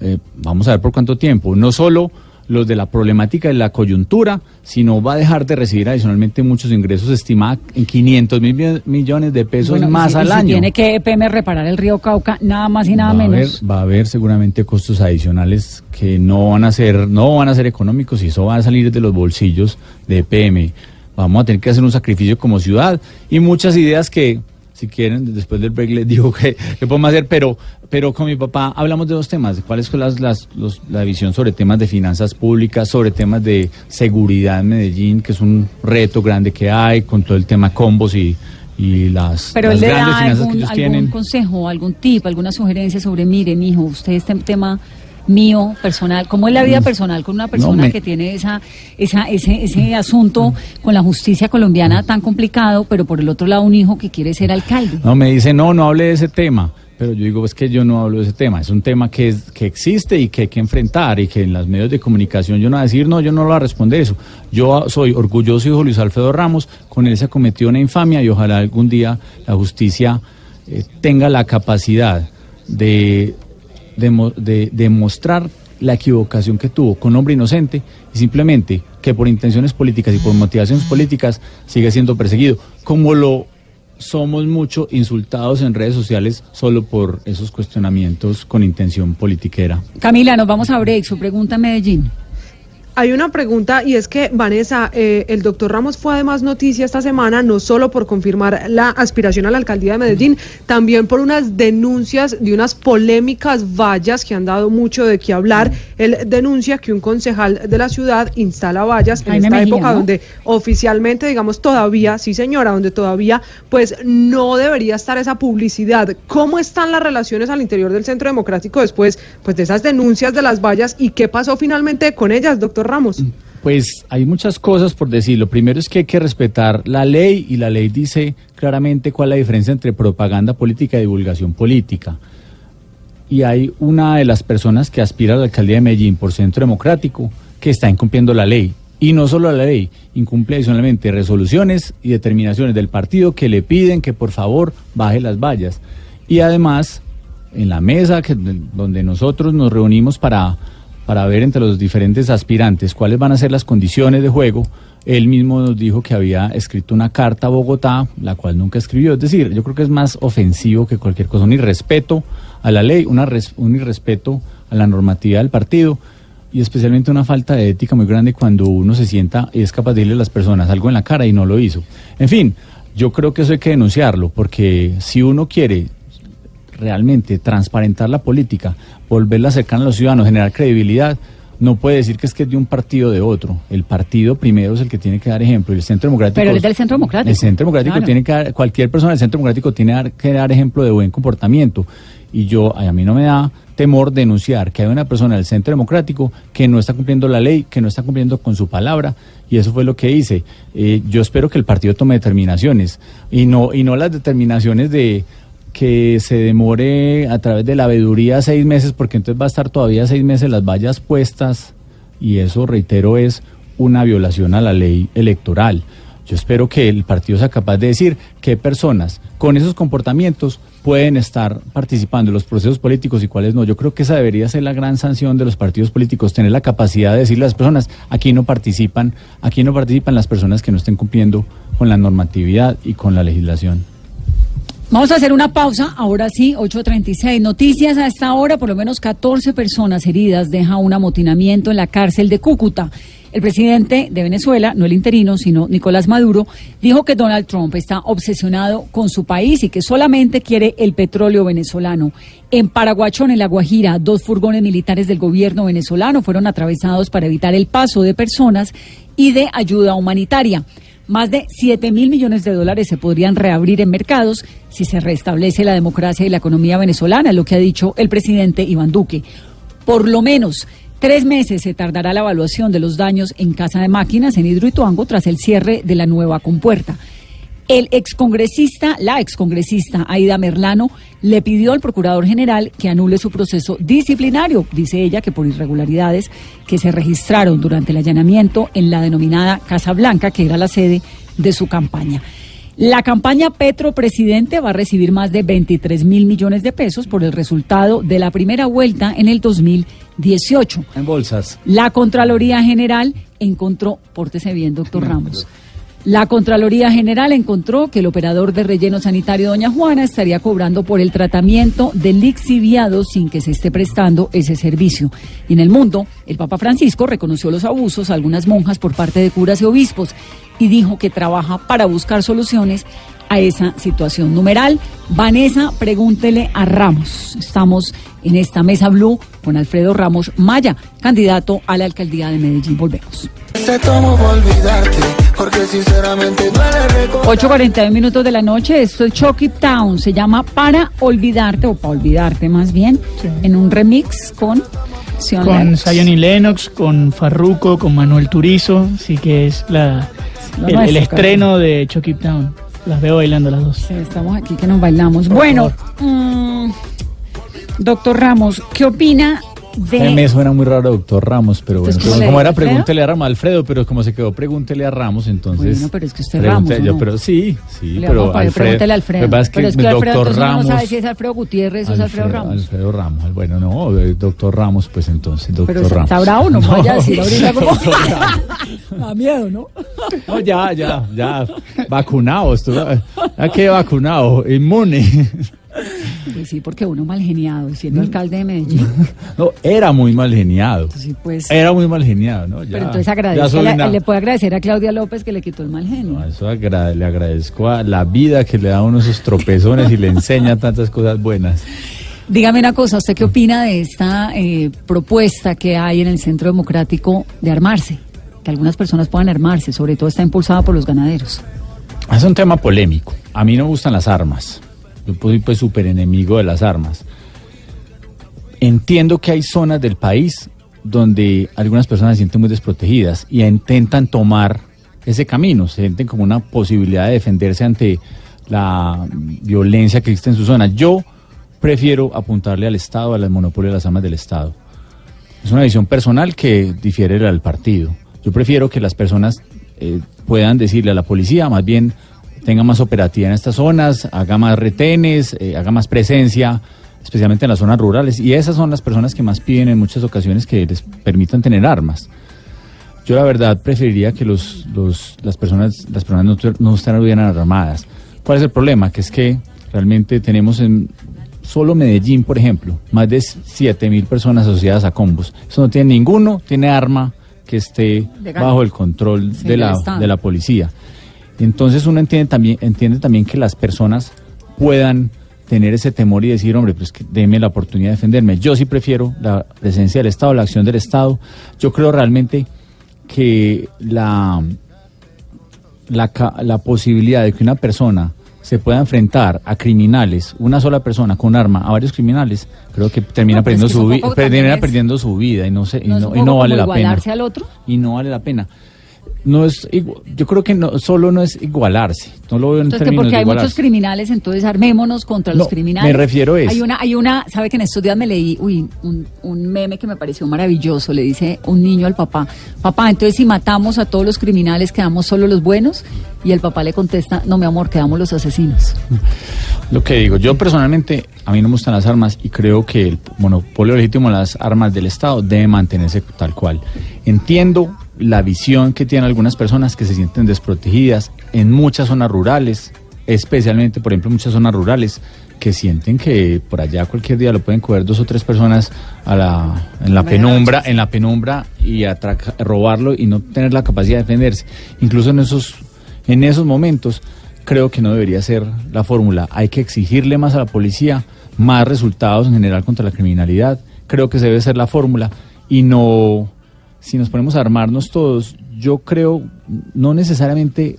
eh, vamos a ver por cuánto tiempo. No solo los de la problemática de la coyuntura, sino va a dejar de recibir adicionalmente muchos ingresos estimados en 500 mil mi- millones de pesos Bueno, más y al si año. tiene que EPM reparar el río Cauca, nada más y nada va, a haber, menos. va a haber seguramente costos adicionales que no van a ser, no van a ser económicos y eso va a salir de los bolsillos de EPM. Vamos a tener que hacer un sacrificio como ciudad y muchas ideas que, si quieren, después del break les digo que, que podemos hacer, pero, pero con mi papá hablamos de dos temas, de cuáles son las, las, los- la visión sobre temas de finanzas públicas, sobre temas de seguridad en Medellín, que es un reto grande que hay, con todo el tema combos y, y las, Pero grandes finanzas que algún, ellos algún tienen. consejo, algún tip, alguna sugerencia sobre, mire, mijo, usted este tema mío personal, ¿cómo es la vida personal con una persona me- que tiene esa, esa, ese, ese asunto con la justicia colombiana tan complicado, pero por el otro lado un hijo que quiere ser alcalde? No, me dice, no, no hable de ese tema. Pero yo digo, es que yo no hablo de ese tema. Es un tema que, es, que existe y que hay que enfrentar y que en los medios de comunicación yo no voy a decir, no, yo no lo voy a responder eso. Yo soy orgulloso hijo de Luis Alfredo Ramos, con él se cometió una infamia y ojalá algún día la justicia eh, tenga la capacidad de, de demostrar la equivocación que tuvo con hombre inocente y simplemente que por intenciones políticas y por motivaciones políticas sigue siendo perseguido, como lo somos mucho insultados en redes sociales solo por esos cuestionamientos con intención politiquera. Camila, nos vamos a break, su pregunta Medellín. Hay una pregunta y es que, Vanessa, eh, el doctor Ramos fue además noticia esta semana, no solo por confirmar la aspiración a la alcaldía de Medellín, también por unas denuncias de unas polémicas vallas que han dado mucho de qué hablar. Él denuncia que un concejal de la ciudad instala vallas en Jaime esta Mejía, época ¿no? donde oficialmente, digamos, todavía, sí señora, donde todavía pues no debería estar esa publicidad. ¿Cómo están las relaciones al interior del Centro Democrático después pues de esas denuncias de las vallas y qué pasó finalmente con ellas, doctor Ramos? Pues hay muchas cosas por decir. Lo primero es que hay que respetar la ley y la ley dice claramente cuál es la diferencia entre propaganda política y divulgación política. Y hay una de las personas que aspira a la alcaldía de Medellín por Centro Democrático que está incumpliendo la ley. Y no solo la ley, incumple adicionalmente resoluciones y determinaciones del partido que le piden que por favor baje las vallas. Y además, en la mesa que, donde nosotros nos reunimos para, para ver entre los diferentes aspirantes cuáles van a ser las condiciones de juego, él mismo nos dijo que había escrito una carta a Bogotá, la cual nunca escribió. Es decir, yo creo que es más ofensivo que cualquier cosa, un irrespeto a la ley, una res- un irrespeto a la normatividad del partido y especialmente una falta de ética muy grande cuando uno se sienta y es capaz de decirle a las personas algo en la cara y no lo hizo. En fin, yo creo que eso hay que denunciarlo, porque si uno quiere realmente transparentar la política, volverla cercana a los ciudadanos, generar credibilidad, no puede decir que es que es de un partido o de otro. El partido primero es el que tiene que dar ejemplo y el Centro Democrático. Pero es del Centro Democrático. El Centro Democrático Claro. tiene que dar, cualquier persona del Centro Democrático tiene que dar ejemplo de buen comportamiento. Y yo, a mí no me da temor denunciar que hay una persona del Centro Democrático que no está cumpliendo la ley, que no está cumpliendo con su palabra, y eso fue lo que hice. Eh, yo espero que el partido tome determinaciones, y no, y no las determinaciones de que se demore a través de la veeduría seis meses, porque entonces va a estar todavía seis meses las vallas puestas, y eso, reitero, es una violación a la ley electoral. Yo espero que el partido sea capaz de decir qué personas con esos comportamientos pueden estar participando en los procesos políticos y cuáles no. Yo creo que esa debería ser la gran sanción de los partidos políticos, tener la capacidad de decirle a las personas, aquí no participan, aquí no participan las personas que no estén cumpliendo con la normatividad y con la legislación. Vamos a hacer una pausa, ahora sí, 8.36. Noticias a esta hora, por lo menos 14 personas heridas deja un amotinamiento en la cárcel de Cúcuta. El presidente de Venezuela, no el interino, sino Nicolás Maduro, dijo que Donald Trump está obsesionado con su país y que solamente quiere el petróleo venezolano. En Paraguachón, en La Guajira, dos furgones militares del gobierno venezolano fueron atravesados para evitar el paso de personas y de ayuda humanitaria. Más de 7 mil millones de dólares se podrían reabrir en mercados si se restablece la democracia y la economía venezolana, lo que ha dicho el presidente Iván Duque. Por lo menos tres meses se tardará la evaluación de los daños en Casa de Máquinas en Hidroituango tras el cierre de la nueva compuerta. El excongresista, la excongresista Aida Merlano, le pidió al procurador general que anule su proceso disciplinario, dice ella que por irregularidades que se registraron durante el allanamiento en la denominada Casa Blanca, que era la sede de su campaña. La campaña Petro Presidente va a recibir más de 23 mil millones de pesos por el resultado de la primera vuelta en el 2018. En bolsas. La Contraloría General encontró, pórtese bien, doctor Ramos. La Contraloría General encontró que el operador de relleno sanitario Doña Juana estaría cobrando por el tratamiento del lixiviado sin que se esté prestando ese servicio. Y en el mundo, el Papa Francisco reconoció los abusos a algunas monjas por parte de curas y obispos y dijo que trabaja para buscar soluciones a esa situación. Numeral, Vanessa, pregúntele a Ramos. Estamos en esta mesa blue con Alfredo Ramos Maya, candidato a la alcaldía de Medellín. Volvemos. Tomo olvidarte, porque sinceramente duele recordar. 8.41 minutos de la noche, esto es Chucky Town, se llama Para Olvidarte, o Para Olvidarte más bien, en un remix con Sion Con. Zion y Lennox, con Farruko, con Manuel Turizo, así que es la, el, estreno de Chucky Town. Las veo bailando las dos. Estamos aquí que nos bailamos. Bueno, mm, doctor Ramos, ¿qué opina de... Me suena muy raro, doctor Ramos, pero bueno, Entonces, ¿cómo como, era Alfredo? pregúntele a Ramos, Alfredo, pero como se quedó pregúntele a Ramos, entonces. Bueno, pero es que usted Ramos, ¿o yo, no? pero sí, sí, Le pero vamos Alfredo. pregúntele a Alfredo. pasa es que pero es que el Alfredo doctor uno Ramos. no sabe si es Alfredo Gutiérrez o es Alfredo Ramos. Alfredo Ramos, bueno, no, eh, doctor Ramos, pues entonces, doctor Pero Ramos. está bravo, [LAUGHS] no, vaya a decir ahorita [LAUGHS] como... [LAUGHS] da miedo, ¿no? No, ya, ya, ya, vacunado, estuvo, ya quedé vacunado, inmune. Pues sí, porque uno mal geniado, y siendo alcalde de Medellín. [LAUGHS] No, era muy mal geniado. Sí, pues. Era muy mal geniado, ¿no? Ya- Pero entonces la- una- le puede agradecer a Claudia López que le quitó el mal genio. No, eso le agradezco a la vida que le da a uno esos tropezones y le enseña [LAUGHS] tantas cosas buenas. Dígame una cosa, ¿usted qué opina de esta eh, propuesta que hay en el Centro Democrático de armarse? Que algunas personas puedan armarse, sobre todo está impulsada por los ganaderos. Es un tema polémico. A mí no me gustan las armas. Yo soy pues súper enemigo de las armas. Entiendo que hay zonas del país donde algunas personas se sienten muy desprotegidas y intentan tomar ese camino, se sienten como una posibilidad de defenderse ante la violencia que existe en su zona. Yo prefiero apuntarle al Estado, al monopolio de las armas del Estado. Es una visión personal que difiere del partido. Yo prefiero que las personas eh, puedan decirle a la policía, más bien tenga más operativa en estas zonas, haga más retenes, eh, haga más presencia, especialmente en las zonas rurales. Y esas son las personas que más piden en muchas ocasiones que les permitan tener armas. Yo la verdad preferiría que los, los- las personas, las personas no, no estuvieran armadas. ¿Cuál es el problema? Que es que realmente tenemos en solo Medellín, por ejemplo, más de 7 mil personas asociadas a combos. Eso no tiene ninguno, tiene arma que esté Legal. bajo el control Sí, de, la, de la policía. Entonces uno entiende también, entiende también que las personas puedan tener ese temor y decir, hombre, pues que deme la oportunidad de defenderme. Yo sí prefiero la presencia del Estado, la acción del Estado. Yo creo realmente que la, la, la posibilidad de que una persona se pueda enfrentar a criminales, una sola persona con arma, a varios criminales, creo que termina, No, pero es perdiendo, que su termina perdiendo su vida y no, se, y ¿No y no vale la pena. igualarse al otro? Y no vale la pena. No es igu- yo creo que no, solo no es igualarse, no lo veo en Entonces, que términos porque de hay muchos criminales, entonces armémonos contra los criminales. me refiero es- Hay una, hay una, sabe que en estos días me leí, uy, un, un meme que me pareció maravilloso. Le dice un niño al papá, papá, entonces si matamos a todos los criminales, quedamos solo los buenos. Y el papá le contesta, no, mi amor, quedamos los asesinos. Lo que digo, yo personalmente, a mí no me gustan las armas y creo que el monopolio legítimo de las armas del Estado debe mantenerse tal cual. Entiendo la visión que tienen algunas personas que se sienten desprotegidas en muchas zonas rurales, especialmente, por ejemplo, en muchas zonas rurales, que sienten que por allá cualquier día lo pueden coger dos o tres personas a la, en la penumbra, en la penumbra y atraca- robarlo y no tener la capacidad de defenderse. Incluso en esos, en esos momentos creo que no debería ser la fórmula. Hay que exigirle más a la policía, más resultados en general contra la criminalidad. Creo que esa debe ser la fórmula y no, si nos ponemos a armarnos todos, yo creo no necesariamente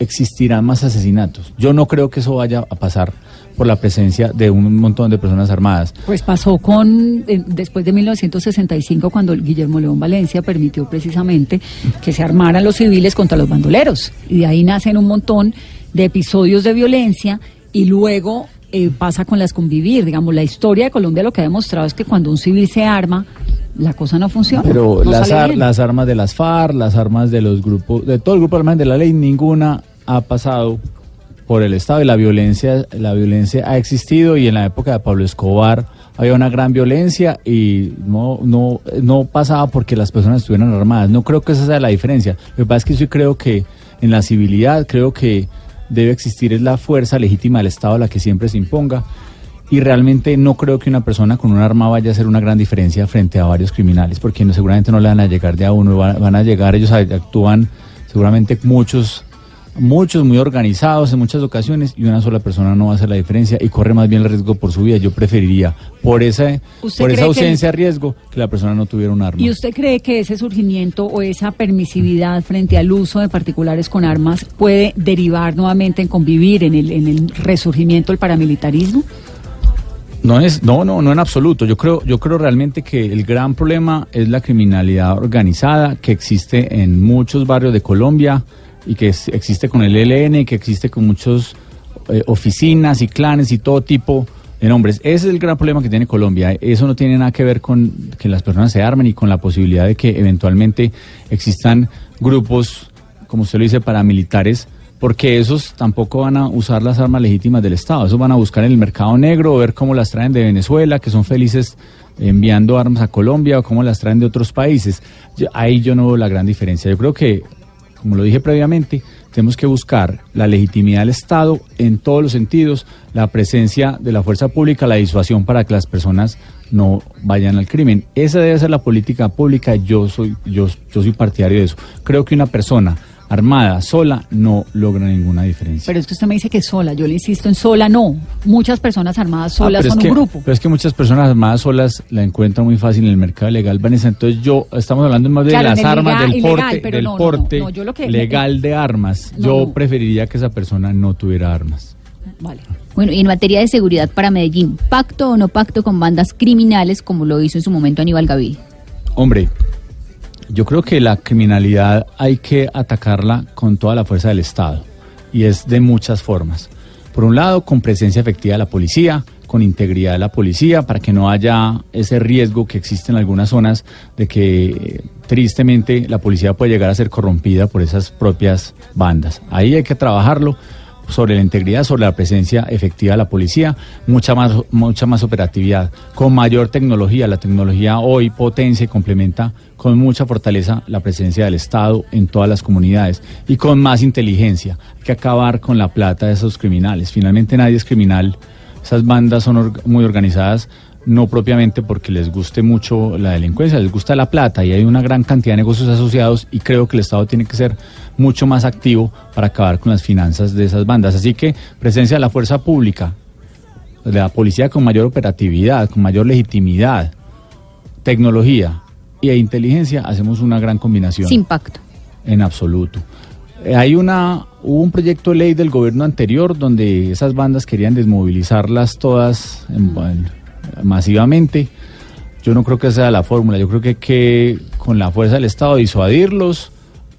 existirán más asesinatos. Yo no creo que eso vaya a pasar por la presencia de un montón de personas armadas. Pues pasó con, eh, después de 1965, cuando Guillermo León Valencia permitió precisamente que se armaran los civiles contra los bandoleros. Y de ahí nacen un montón de episodios de violencia y luego eh, pasa con las convivir. Digamos, la historia de Colombia lo que ha demostrado es que cuando un civil se arma, la cosa no funciona. Pero no las, ar- las armas de las FARC, las armas de los grupos, de todo el grupo armado de la ley, ninguna ha pasado por el Estado y la violencia, la violencia ha existido y en la época de Pablo Escobar había una gran violencia y no, no, no pasaba porque las personas estuvieran armadas. No creo que esa sea la diferencia. Lo que pasa es que yo creo que en la civilidad, creo que debe existir es la fuerza legítima del Estado la que siempre se imponga y realmente no creo que una persona con un arma vaya a hacer una gran diferencia frente a varios criminales, porque no, seguramente no le van a llegar de a uno, van, van a llegar, ellos actúan seguramente muchos, muchos muy organizados en muchas ocasiones y una sola persona no va a hacer la diferencia y corre más bien el riesgo por su vida. Yo preferiría, por esa, ¿Usted por esa ausencia de riesgo, que la persona no tuviera un arma. ¿Y usted cree que ese surgimiento o esa permisividad frente al uso de particulares con armas puede derivar nuevamente en convivir, en el, en el resurgimiento del paramilitarismo? No es, no, no, no en absoluto. Yo creo, yo creo realmente que el gran problema es la criminalidad organizada que existe en muchos barrios de Colombia y que existe con el ELN, que existe con muchas oficinas y clanes y todo tipo de nombres. Ese es el gran problema que tiene Colombia. Eso no tiene nada que ver con que las personas se armen y con la posibilidad de que eventualmente existan grupos, como usted lo dice, paramilitares porque esos tampoco van a usar las armas legítimas del Estado, esos van a buscar en el mercado negro, ver cómo las traen de Venezuela, que son felices enviando armas a Colombia o cómo las traen de otros países. Yo- ahí yo no veo la gran diferencia. Yo creo que, como lo dije previamente, tenemos que buscar la legitimidad del Estado en todos los sentidos, la presencia de la fuerza pública, la disuasión para que las personas no vayan al crimen. Esa debe ser la política pública. Yo soy, yo, yo soy partidario de eso. Creo que una persona armada, sola, no logra ninguna diferencia. Pero es que usted me dice que sola, yo le insisto en sola, no. Muchas personas armadas Ah, solas son que- un grupo. Pero es que muchas personas armadas solas la encuentran muy fácil en el mercado legal, Vanessa. Entonces yo, estamos hablando más de Claro, las armas, legal- del porte, del no, porte no, yo lo que- legal de armas. Yo preferiría que esa persona no tuviera armas. Vale. Bueno, y en materia de seguridad para Medellín, ¿pacto o no pacto con bandas criminales como lo hizo en su momento Aníbal Gaviria? Hombre, yo creo que la criminalidad hay que atacarla con toda la fuerza del Estado y es de muchas formas. Por un lado, con presencia efectiva de la policía, con integridad de la policía, para que no haya ese riesgo que existe en algunas zonas de que eh, tristemente la policía puede llegar a ser corrompida por esas propias bandas. Ahí hay que trabajarlo sobre la integridad, sobre la presencia efectiva de la policía, mucha más, mucha más operatividad, con mayor tecnología. La tecnología hoy potencia y complementa con mucha fortaleza la presencia del Estado en todas las comunidades y con más inteligencia. Hay que acabar con la plata de esos criminales. Finalmente nadie es criminal. Esas bandas son muy organizadas no propiamente porque les guste mucho la delincuencia, les gusta la plata y hay una gran cantidad de negocios asociados y creo que el Estado tiene que ser mucho más activo para acabar con las finanzas de esas bandas. Así que presencia de la fuerza pública, de la policía con mayor operatividad, con mayor legitimidad, tecnología e inteligencia, hacemos una gran combinación. Sin pacto. En absoluto. Eh, Hay una, hubo un proyecto de ley del gobierno anterior donde esas bandas querían desmovilizarlas todas en- en- masivamente. Yo no creo que esa sea la fórmula. Yo creo que hay que con la fuerza del Estado disuadirlos.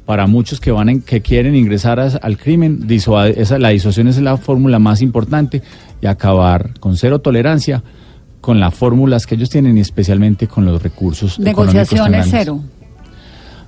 Para muchos que van en- que quieren ingresar a- al crimen, disuade- esa, la disuasión es la fórmula más importante y acabar con cero tolerancia con las fórmulas que ellos tienen y especialmente con los recursos Negociaciones cero.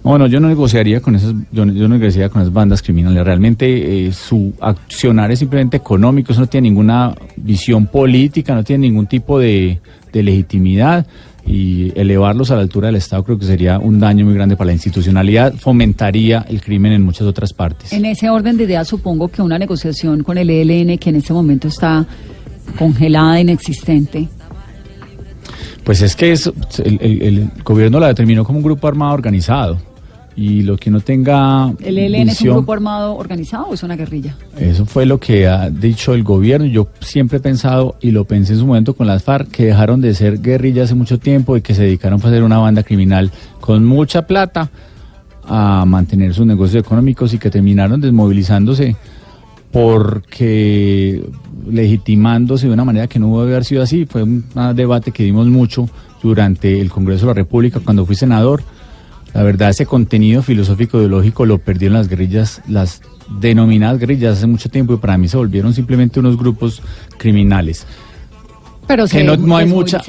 Bueno, yo no negociaría con esas, yo, no- yo no negociaría con esas bandas criminales. Realmente eh, su accionar es simplemente económico, eso no tiene ninguna visión política, no tiene ningún tipo de, de legitimidad y elevarlos a la altura del Estado creo que sería un daño muy grande para la institucionalidad, fomentaría el crimen en muchas otras partes. En ese orden de ideas, supongo que una negociación con el ELN, que en este momento está congelada, inexistente. Pues es que es, el, el- el gobierno la determinó como un grupo armado organizado y lo que no tenga ¿El ELN es un visión- grupo armado organizado o es una guerrilla? Eso fue lo que ha dicho el gobierno. Yo siempre he pensado, y lo pensé en su momento con las FARC, que dejaron de ser guerrillas hace mucho tiempo y que se dedicaron a ser una banda criminal con mucha plata a mantener sus negocios económicos y que terminaron desmovilizándose porque legitimándose de una manera que no debe haber sido así. Fue un debate que dimos mucho durante el Congreso de la República cuando fui senador. La verdad, ese contenido filosófico ideológico lo perdieron las guerrillas, las denominadas guerrillas hace mucho tiempo y para mí se volvieron simplemente unos grupos criminales. Pero Que se no- no hay mucha-.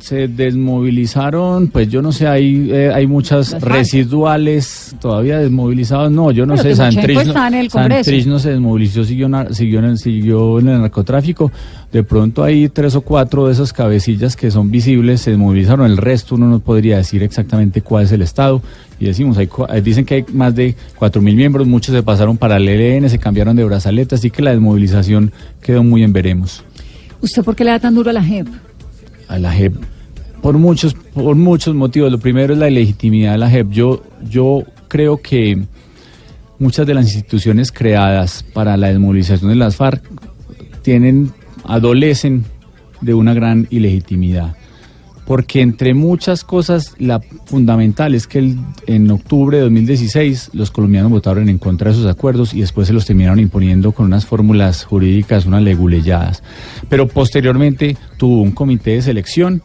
Se desmovilizaron, pues yo no sé, hay, eh, hay muchas residuales todavía desmovilizados. No, yo no Pero sé, Santrich, no-. Santrich se desmovilizó, siguió, siguió, en el, siguió en el narcotráfico. De pronto hay tres o cuatro de esas cabecillas que son visibles, se desmovilizaron. El resto uno no podría decir exactamente cuál es el estado. Y decimos, hay, eh, dicen que hay más de cuatro mil miembros, muchos se pasaron para el ELN, se cambiaron de brazaleta, así que la desmovilización quedó muy en veremos. ¿Usted por qué le da tan duro a la JEP? a la JEP por muchos por muchos motivos. Lo primero es la ilegitimidad de la JEP. Yo yo creo que muchas de las instituciones creadas para la desmovilización de las FARC tienen adolecen de una gran ilegitimidad. Porque entre muchas cosas, la fundamental es que el- en octubre de 2016 los colombianos votaron en contra de esos acuerdos y después se los terminaron imponiendo con unas fórmulas jurídicas, unas leguleyadas. Pero posteriormente tuvo un comité de selección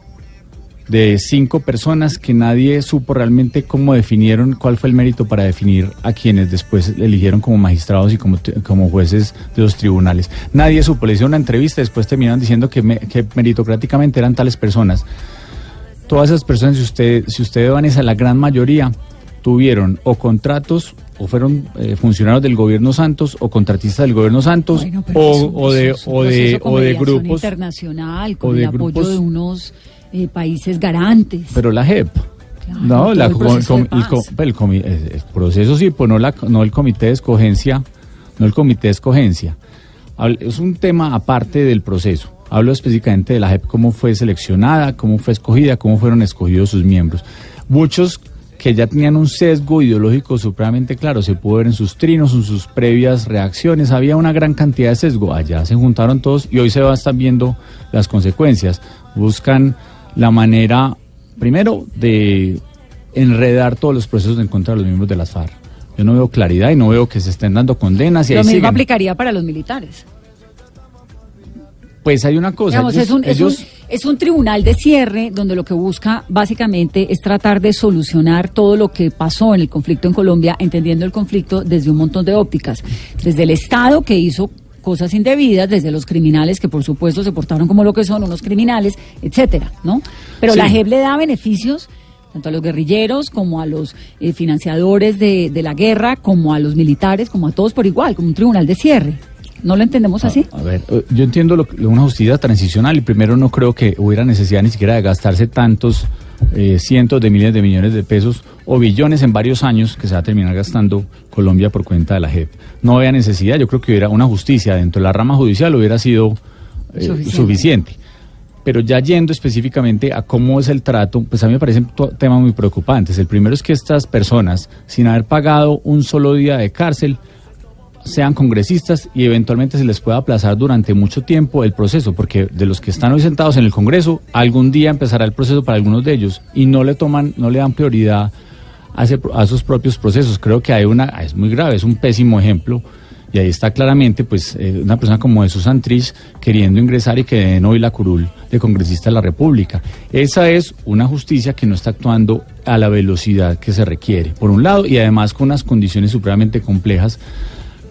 de cinco personas que nadie supo realmente cómo definieron, cuál fue el mérito para definir a quienes después eligieron como magistrados y como, como jueces de los tribunales. Nadie supo, le hicieron una entrevista, después terminaron diciendo que, me- que meritocráticamente eran tales personas. Todas esas personas, si usted, si usted Vanessa, la gran mayoría tuvieron o contratos o fueron eh, funcionarios del gobierno Santos o contratistas del gobierno Santos Bueno, o, eso- o de, es un o de, con o de grupos. internacional, con o el apoyo de unos eh, países garantes. Pero la JEP. Claro, no, la el proceso com- de el, proceso sí, pues no, la, no el comité de escogencia no el comité de escogencia. Es un tema aparte del proceso. Hablo específicamente de la JEP, cómo fue seleccionada, cómo fue escogida, cómo fueron escogidos sus miembros. Muchos que ya tenían un sesgo ideológico supremamente claro, se pudo ver en sus trinos, en sus previas reacciones, había una gran cantidad de sesgo, allá se juntaron todos y hoy se va a estar viendo las consecuencias. Buscan la manera, primero, de enredar todos los procesos en contra de los miembros de las FARC. Yo no veo claridad y no veo que se estén dando condenas y Lo ahí mismo siguen. aplicaría para los militares. Pues hay una cosa, Digamos, ellos- es, un, es, un, es un tribunal de cierre donde lo que busca básicamente es tratar de solucionar todo lo que pasó en el conflicto en Colombia, entendiendo el conflicto desde un montón de ópticas. Desde el Estado que hizo cosas indebidas, desde los criminales que por supuesto se portaron como lo que son unos criminales, etcétera, ¿no? Pero Sí. la JEP le da beneficios tanto a los guerrilleros como a los eh, financiadores de, de la guerra, como a los militares, como a todos por igual, como un tribunal de cierre. ¿No lo entendemos así? A ver, eh, yo entiendo lo, que- una justicia transicional y primero no creo que hubiera necesidad ni siquiera de gastarse tantos eh, cientos de miles de millones de pesos o billones en varios años que se va a terminar gastando Colombia por cuenta de la JEP. No había necesidad, yo creo que hubiera una justicia dentro de la rama judicial hubiera sido eh, Suficiente. suficiente. Pero ya yendo específicamente a cómo es el trato, pues a mí me parecen temas muy preocupantes. El primero es que estas personas, sin haber pagado un solo día de cárcel, sean congresistas y eventualmente se les pueda aplazar durante mucho tiempo el proceso, porque de los que están hoy sentados en el Congreso, algún día empezará el proceso para algunos de ellos y no le toman, no le dan prioridad a, ese- a sus propios procesos. Creo que hay una, es muy grave, es un pésimo ejemplo. Y ahí está claramente, pues, eh, una persona como Jesús Santrich queriendo ingresar y que den hoy la curul de congresista de la República. Esa es una justicia que no está actuando a la velocidad que se requiere, por un lado, y además con unas condiciones supremamente complejas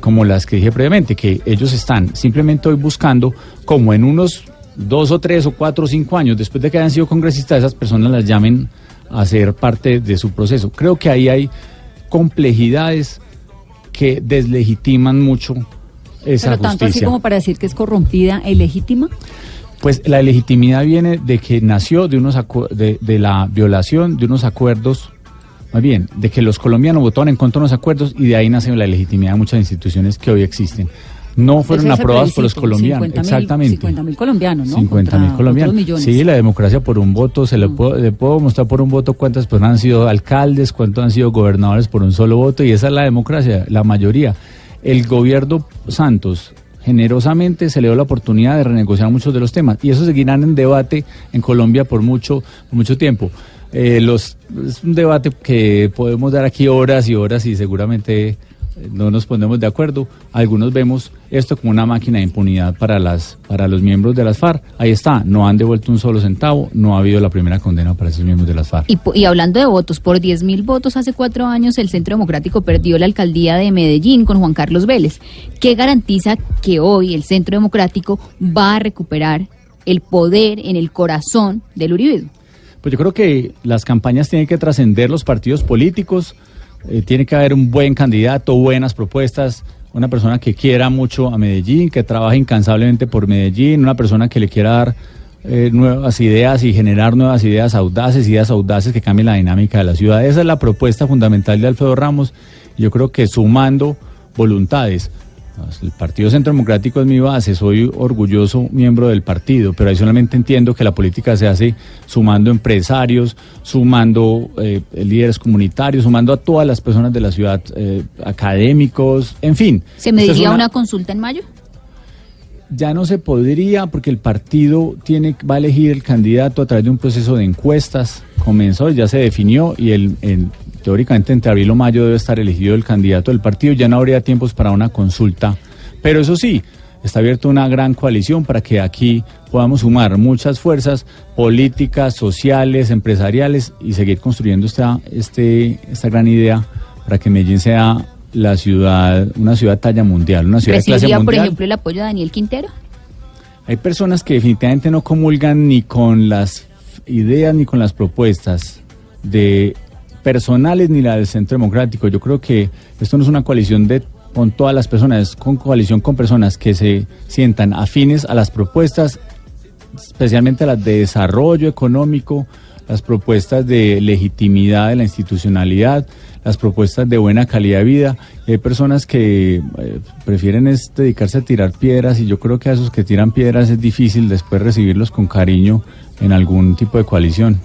como las que dije previamente, que ellos están simplemente hoy buscando, como en unos dos o tres o cuatro o cinco años después de que hayan sido congresistas, esas personas las llamen a ser parte de su proceso. Creo que ahí hay complejidades que deslegitiman mucho esa Pero tanto así como para decir que es corrompida e ilegítima. Pues la legitimidad viene de que nació de unos de, de la violación de unos acuerdos, más bien, de que los colombianos votaron en contra de unos acuerdos y de ahí nace la legitimidad de muchas instituciones que hoy existen. No fueron Ese es el aprobados por los colombianos, 50.000 exactamente. 50.000 colombianos, ¿no? 50 mil colombianos. Sí, la democracia por un voto, se le, puedo, le puedo mostrar por un voto cuántas personas han sido alcaldes, cuántos han sido gobernadores por un solo voto, y esa es la democracia, la mayoría. El gobierno Santos generosamente se le dio la oportunidad de renegociar muchos de los temas, y eso seguirán en debate en Colombia por mucho, por mucho tiempo. Eh, los, es un debate que podemos dar aquí horas y horas y seguramente eh, no nos ponemos de acuerdo. Algunos vemos esto como una máquina de impunidad para las para los miembros de las FARC. Ahí está, no han devuelto un solo centavo, no ha habido la primera condena para esos miembros de las FARC. Y, hablando de votos, por 10 mil votos hace cuatro años el Centro Democrático perdió la alcaldía de Medellín con Juan Carlos Vélez. ¿Qué garantiza que hoy el Centro Democrático va a recuperar el poder en el corazón del uribismo? Pues yo creo que las campañas tienen que trascender los partidos políticos, eh, tiene que haber un buen candidato, buenas propuestas, una persona que quiera mucho a Medellín, que trabaje incansablemente por Medellín, una persona que le quiera dar eh, nuevas ideas y generar nuevas ideas audaces, ideas audaces que cambien la dinámica de la ciudad. Esa es la propuesta fundamental de Alfredo Ramos. Yo creo que sumando voluntades, el Partido Centro Democrático es mi base, soy orgulloso miembro del partido, pero adicionalmente entiendo que la política se hace sumando empresarios, sumando eh, líderes comunitarios, sumando a todas las personas de la ciudad, eh, académicos, en fin. ¿Se Esta es mediría una- una consulta en mayo? ya no se podría porque el partido tiene va a elegir el candidato a través de un proceso de encuestas. Comenzó, ya se definió y el, el- teóricamente entre abril o mayo debe estar elegido el candidato del partido. Ya no habría tiempos para una consulta. Pero eso sí, está abierta una gran coalición para que aquí podamos sumar muchas fuerzas políticas, sociales, empresariales y seguir construyendo esta, este, esta gran idea para que Medellín sea la ciudad, una ciudad talla mundial, una ciudad de clase ¿Recibiría, por mundial. ejemplo, el apoyo de Daniel Quintero? Hay personas que definitivamente no comulgan ni con las ideas ni con las propuestas de personales ni la del Centro Democrático. Yo creo que esto no es una coalición de con todas las personas, es con coalición con personas que se sientan afines a las propuestas, especialmente las de desarrollo económico, las propuestas de legitimidad de la institucionalidad, las propuestas de buena calidad de vida. Hay personas que eh, prefieren dedicarse a tirar piedras y yo creo que a esos que tiran piedras es difícil después recibirlos con cariño en algún tipo de coalición.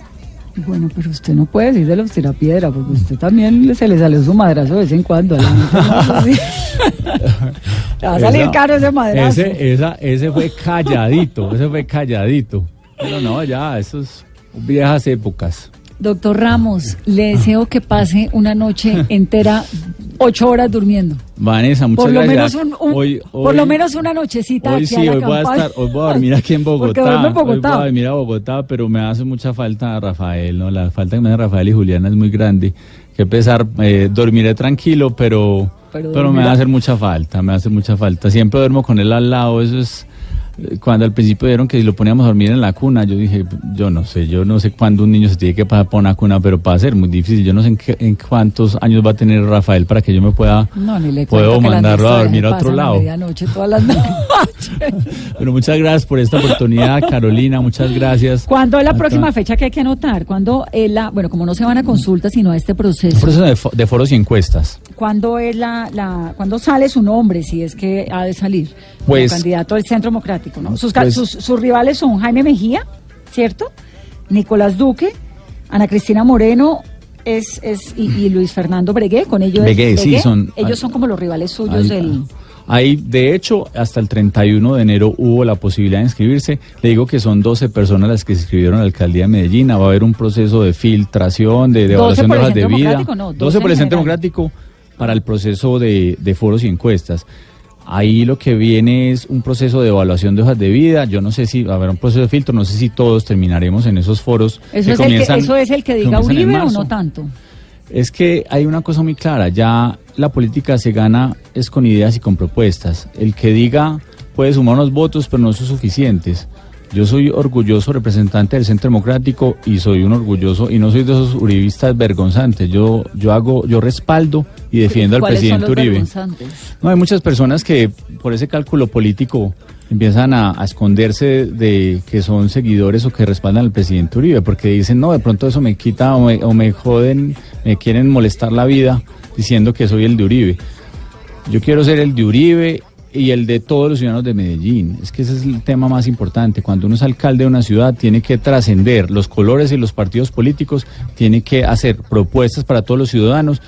Bueno, pero usted no puede decir de los tirapiedra, porque usted también se le salió su madrazo de vez en cuando. a la gente. Le va a salir Esa- caro ese madrazo. Ese, esa, ese fue calladito, ese fue calladito. Pero no, ya, esos viejas épocas. Doctor Ramos, le deseo que pase una noche entera, ocho horas durmiendo. Vanessa, muchas Por lo, gracias. menos un, un- Hoy- por lo menos una nochecita Hoy aquí sí, a la hoy voy a estar, hoy voy a dormir aquí en [LAUGHS] Bogotá. En Hoy voy Bogotá. a dormir a Bogotá, pero me hace mucha falta Rafael, ¿no? La falta que me hace Rafael y Juliana es muy grande. Que pesar, eh, dormiré tranquilo, pero, Pero pero, me va a hacer mucha falta, me va a hacer mucha falta. Siempre duermo con él al lado, eso es... Cuando al principio dijeron que si lo poníamos a dormir en la cuna, yo dije, yo no sé, yo no sé cuándo un niño se tiene que pasar por una cuna, pero va a ser muy difícil. Yo no sé en, qué- en cuántos años va a tener Rafael para que yo me pueda, No, ni le puedo mandarlo a dormir a otro lado. medianoche todas las [LAUGHS] noches. Bueno, muchas gracias por esta oportunidad, Carolina. Muchas gracias. ¿Cuándo es la próxima fecha que hay que anotar? ¿Cuándo es la, bueno, como no se van a consultas, sino a este proceso? Un proceso de, fo- de foros y encuestas. ¿Cuándo es la, la, cuándo sale su nombre, si es que ha de salir? Pues- como candidato del Centro Democrático, ¿no? Sus, ca- Pues- sus, sus rivales son Jaime Mejía, ¿cierto? Nicolás Duque, Ana Cristina Moreno, es, es, y, y Luis Fernando Bregué, con ellos. Bregué, sí, son- Ellos son como los rivales suyos Ahí- del. Ahí, de hecho, hasta el 31 de enero hubo la posibilidad de inscribirse. Le digo que son 12 personas las que se inscribieron a la alcaldía de Medellín. Va a haber un proceso de filtración, de, de 12 evaluación de hojas de vida. No, 12 12 por el en Centro. Democrático para el proceso de, de foros y encuestas. Ahí lo que viene es un proceso de evaluación de hojas de vida. Yo no sé si va a haber un proceso de filtro, no sé si todos terminaremos en esos foros. Eso, es, el que, eso es el que diga Uribe o no tanto. Es que hay una cosa muy clara, ya la política se gana es con ideas y con propuestas. El que diga puede sumar unos votos, pero no son suficientes. Yo soy orgulloso representante del Centro Democrático y soy un orgulloso y no soy de esos uribistas vergonzantes. Yo yo hago yo respaldo y defiendo al ¿Cuáles son presidente los Uribe. No, hay muchas personas que por ese cálculo político empiezan a, a esconderse de que son seguidores o que respaldan al presidente Uribe, porque dicen, no, de pronto eso me quita o me, o me joden, me quieren molestar la vida diciendo que soy el de Uribe. Yo quiero ser el de Uribe y el de todos los ciudadanos de Medellín. Es que ese es el tema más importante. Cuando uno es alcalde de una ciudad, tiene que trascender los colores y los partidos políticos, tiene que hacer propuestas para todos los ciudadanos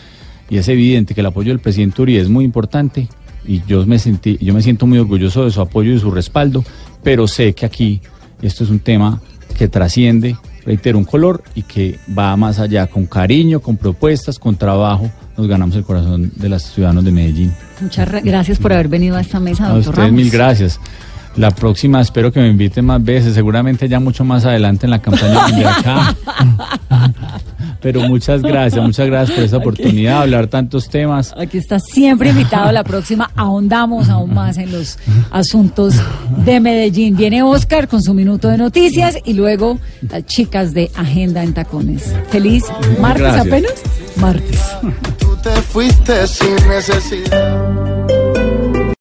y es evidente que el apoyo del presidente Uribe es muy importante y yo me sentí, yo me siento muy orgulloso de su apoyo y su respaldo, pero sé que aquí esto es un tema que trasciende, reitero, un color y que va más allá, con cariño, con propuestas, con trabajo, nos ganamos el corazón de los ciudadanos de Medellín. Muchas ra- gracias por haber venido a esta mesa, A doctor ustedes Ramos. mil gracias. La próxima espero que me inviten más veces, seguramente ya mucho más adelante en la campaña de acá. [LAUGHS] Pero muchas gracias, muchas gracias por esta oportunidad de hablar tantos temas. Aquí está siempre invitado. La próxima ahondamos aún más en los asuntos de Medellín. Viene Oscar con su minuto de noticias y luego las chicas de Agenda en Tacones. Feliz martes Gracias. apenas. Martes. Tú te fuiste sin necesidad.